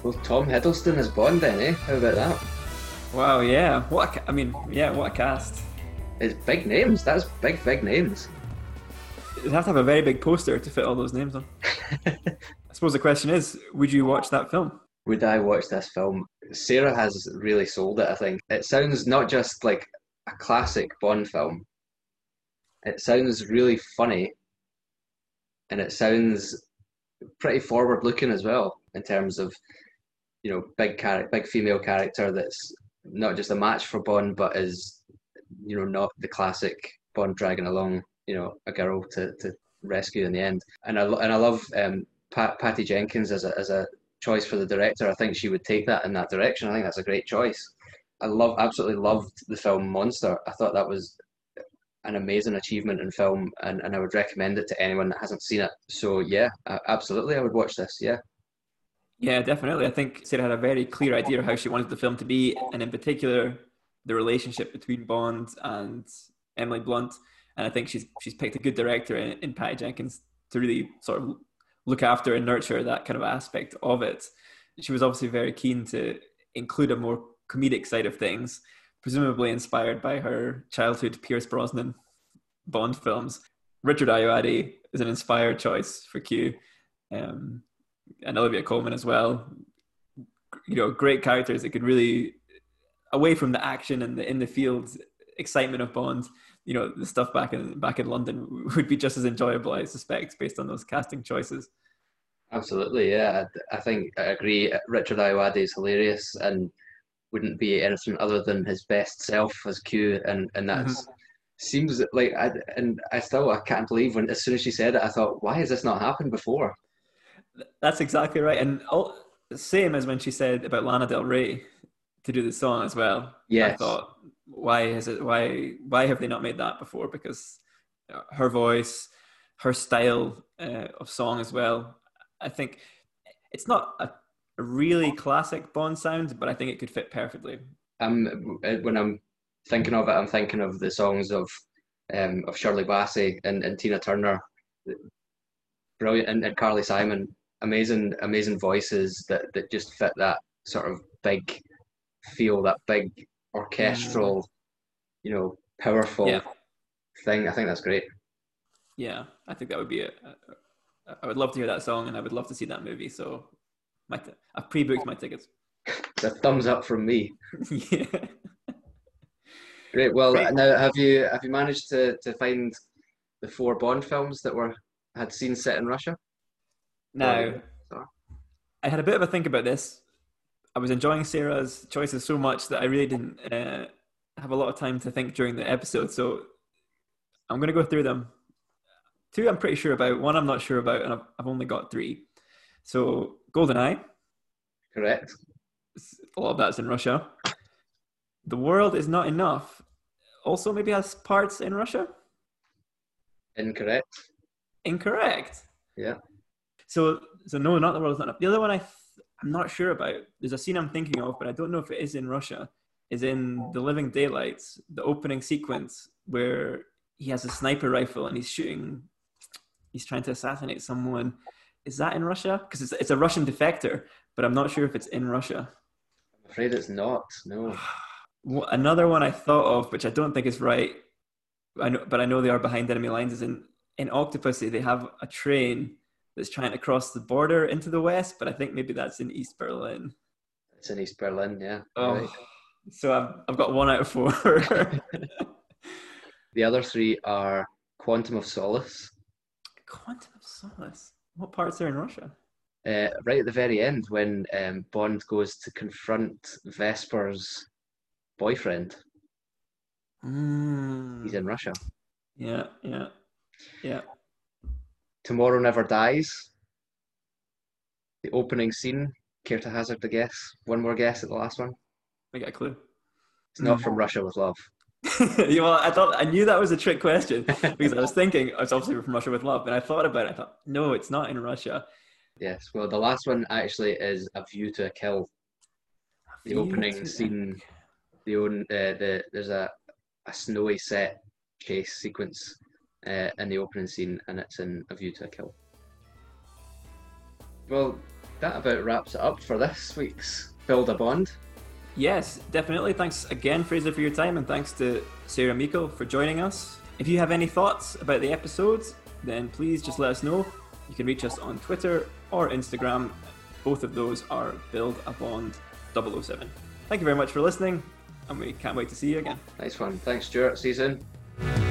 Speaker 2: Well, Tom Hiddleston is Bond then, eh? How about that?
Speaker 3: Wow, yeah. What a ca- I mean, yeah, what a cast.
Speaker 2: It's big names. That's big, big names.
Speaker 3: You'd have to have a very big poster to fit all those names on. [laughs] I suppose the question is, would you watch that film?
Speaker 2: Would I watch this film? Sarah has really sold it, I think. It sounds not just like a classic Bond film, it sounds really funny and it sounds pretty forward looking as well in terms of, you know, big character, big female character that's not just a match for Bond, but is, you know, not the classic Bond dragging along, you know, a girl to, to rescue in the end. And I, and I love um, Pat, Patty Jenkins as a, as a choice for the director. I think she would take that in that direction. I think that's a great choice. I love, absolutely loved the film Monster. I thought that was an amazing achievement in film, and, and I would recommend it to anyone that hasn't seen it. So yeah, absolutely, I would watch this. Yeah.
Speaker 3: Yeah, definitely. I think Sarah had a very clear idea of how she wanted the film to be, and in particular, the relationship between Bond and Emily Blunt. And I think she's she's picked a good director in, in Patty Jenkins to really sort of look after and nurture that kind of aspect of it. She was obviously very keen to include a more comedic side of things, presumably inspired by her childhood Pierce Brosnan Bond films. Richard Ayoade is an inspired choice for Q, um, and Olivia Colman as well. You know, great characters that could really, away from the action and the in the field excitement of Bond, you know, the stuff back in back in London would be just as enjoyable, I suspect, based on those casting choices.
Speaker 2: Absolutely, yeah. I think I agree. Richard Ayoade is hilarious, and wouldn't be anything other than his best self as Q, and and that mm-hmm. seems like I and I still I can't believe when as soon as she said it, I thought, why has this not happened before?
Speaker 3: That's exactly right, and all, same as when she said about Lana Del Rey to do the song as well.
Speaker 2: Yeah,
Speaker 3: I thought, why is it? Why why have they not made that before? Because her voice, her style uh, of song as well. I think it's not a really classic Bond sound, but I think it could fit perfectly.
Speaker 2: Um, when I'm thinking of it, I'm thinking of the songs of um, of Shirley Bassey and, and Tina Turner, brilliant, and, and Carly Simon, amazing, amazing voices that that just fit that sort of big feel, that big orchestral, mm. you know, powerful yeah. thing. I think that's great.
Speaker 3: Yeah, I think that would be a, a. I would love to hear that song, and I would love to see that movie. So my t- I've pre-booked my tickets. [laughs]
Speaker 2: a thumbs up from me. [laughs]
Speaker 3: yeah.
Speaker 2: Great. Well, Great. now have you have you managed to, to find the four Bond films that were had seen set in Russia?
Speaker 3: No. I had a bit of a think about this. I was enjoying Sarah's choices so much that I really didn't uh, have a lot of time to think during the episode. So I'm going to go through them. Two I'm pretty sure about. One I'm not sure about, and I've, I've only got three. So GoldenEye.
Speaker 2: Correct.
Speaker 3: A lot of that's in Russia. The world is not enough. Also, maybe has parts in Russia.
Speaker 2: Incorrect.
Speaker 3: Incorrect.
Speaker 2: Yeah.
Speaker 3: So, so no, not the world is not enough. The other one I, I'm not sure about. There's a scene I'm thinking of, but I don't know if it is in Russia. Is in the Living Daylights, the opening sequence where he has a sniper rifle and he's shooting. He's trying to assassinate someone, is that in Russia? Because it's, it's a Russian defector, but I'm not sure if it's in Russia.
Speaker 2: I'm afraid it's not. No.
Speaker 3: Another one I thought of, which I don't think is right, I know, but I know they are behind enemy lines. Is in in Octopussy they have a train that's trying to cross the border into the west, but I think maybe that's in East Berlin.
Speaker 2: It's in East Berlin, yeah.
Speaker 3: Oh, right. so I've I've got one out of four. [laughs]
Speaker 2: the other three are Quantum of Solace.
Speaker 3: Quantum of Solace. What parts are in Russia?
Speaker 2: Uh, right at the very end, when um, Bond goes to confront Vesper's boyfriend.
Speaker 3: Mm.
Speaker 2: He's in Russia.
Speaker 3: Yeah, yeah, yeah.
Speaker 2: Tomorrow Never Dies. The opening scene. Care to hazard a guess? One more guess at the last one.
Speaker 3: I got a clue.
Speaker 2: It's not mm. from Russia with Love. [laughs]
Speaker 3: you know, I thought I knew that was a trick question [laughs] because I was thinking it's obviously from Russia with love, and I thought about it. I thought, no, it's not in Russia.
Speaker 2: Yes, well, the last one actually is a view to a kill. The opening scene, the own uh, the there's a a snowy set chase sequence uh, in the opening scene, and it's in a view to a kill. Well, that about wraps it up for this week's Build a Bond.
Speaker 3: Yes, definitely. Thanks again, Fraser, for your time, and thanks to Sarah Meikle for joining us. If you have any thoughts about the episodes, then please just let us know. You can reach us on Twitter or Instagram. Both of those are Build a Bond 007. Thank you very much for listening, and we can't wait to see you again.
Speaker 2: Nice one. Thanks, Stuart. See you soon.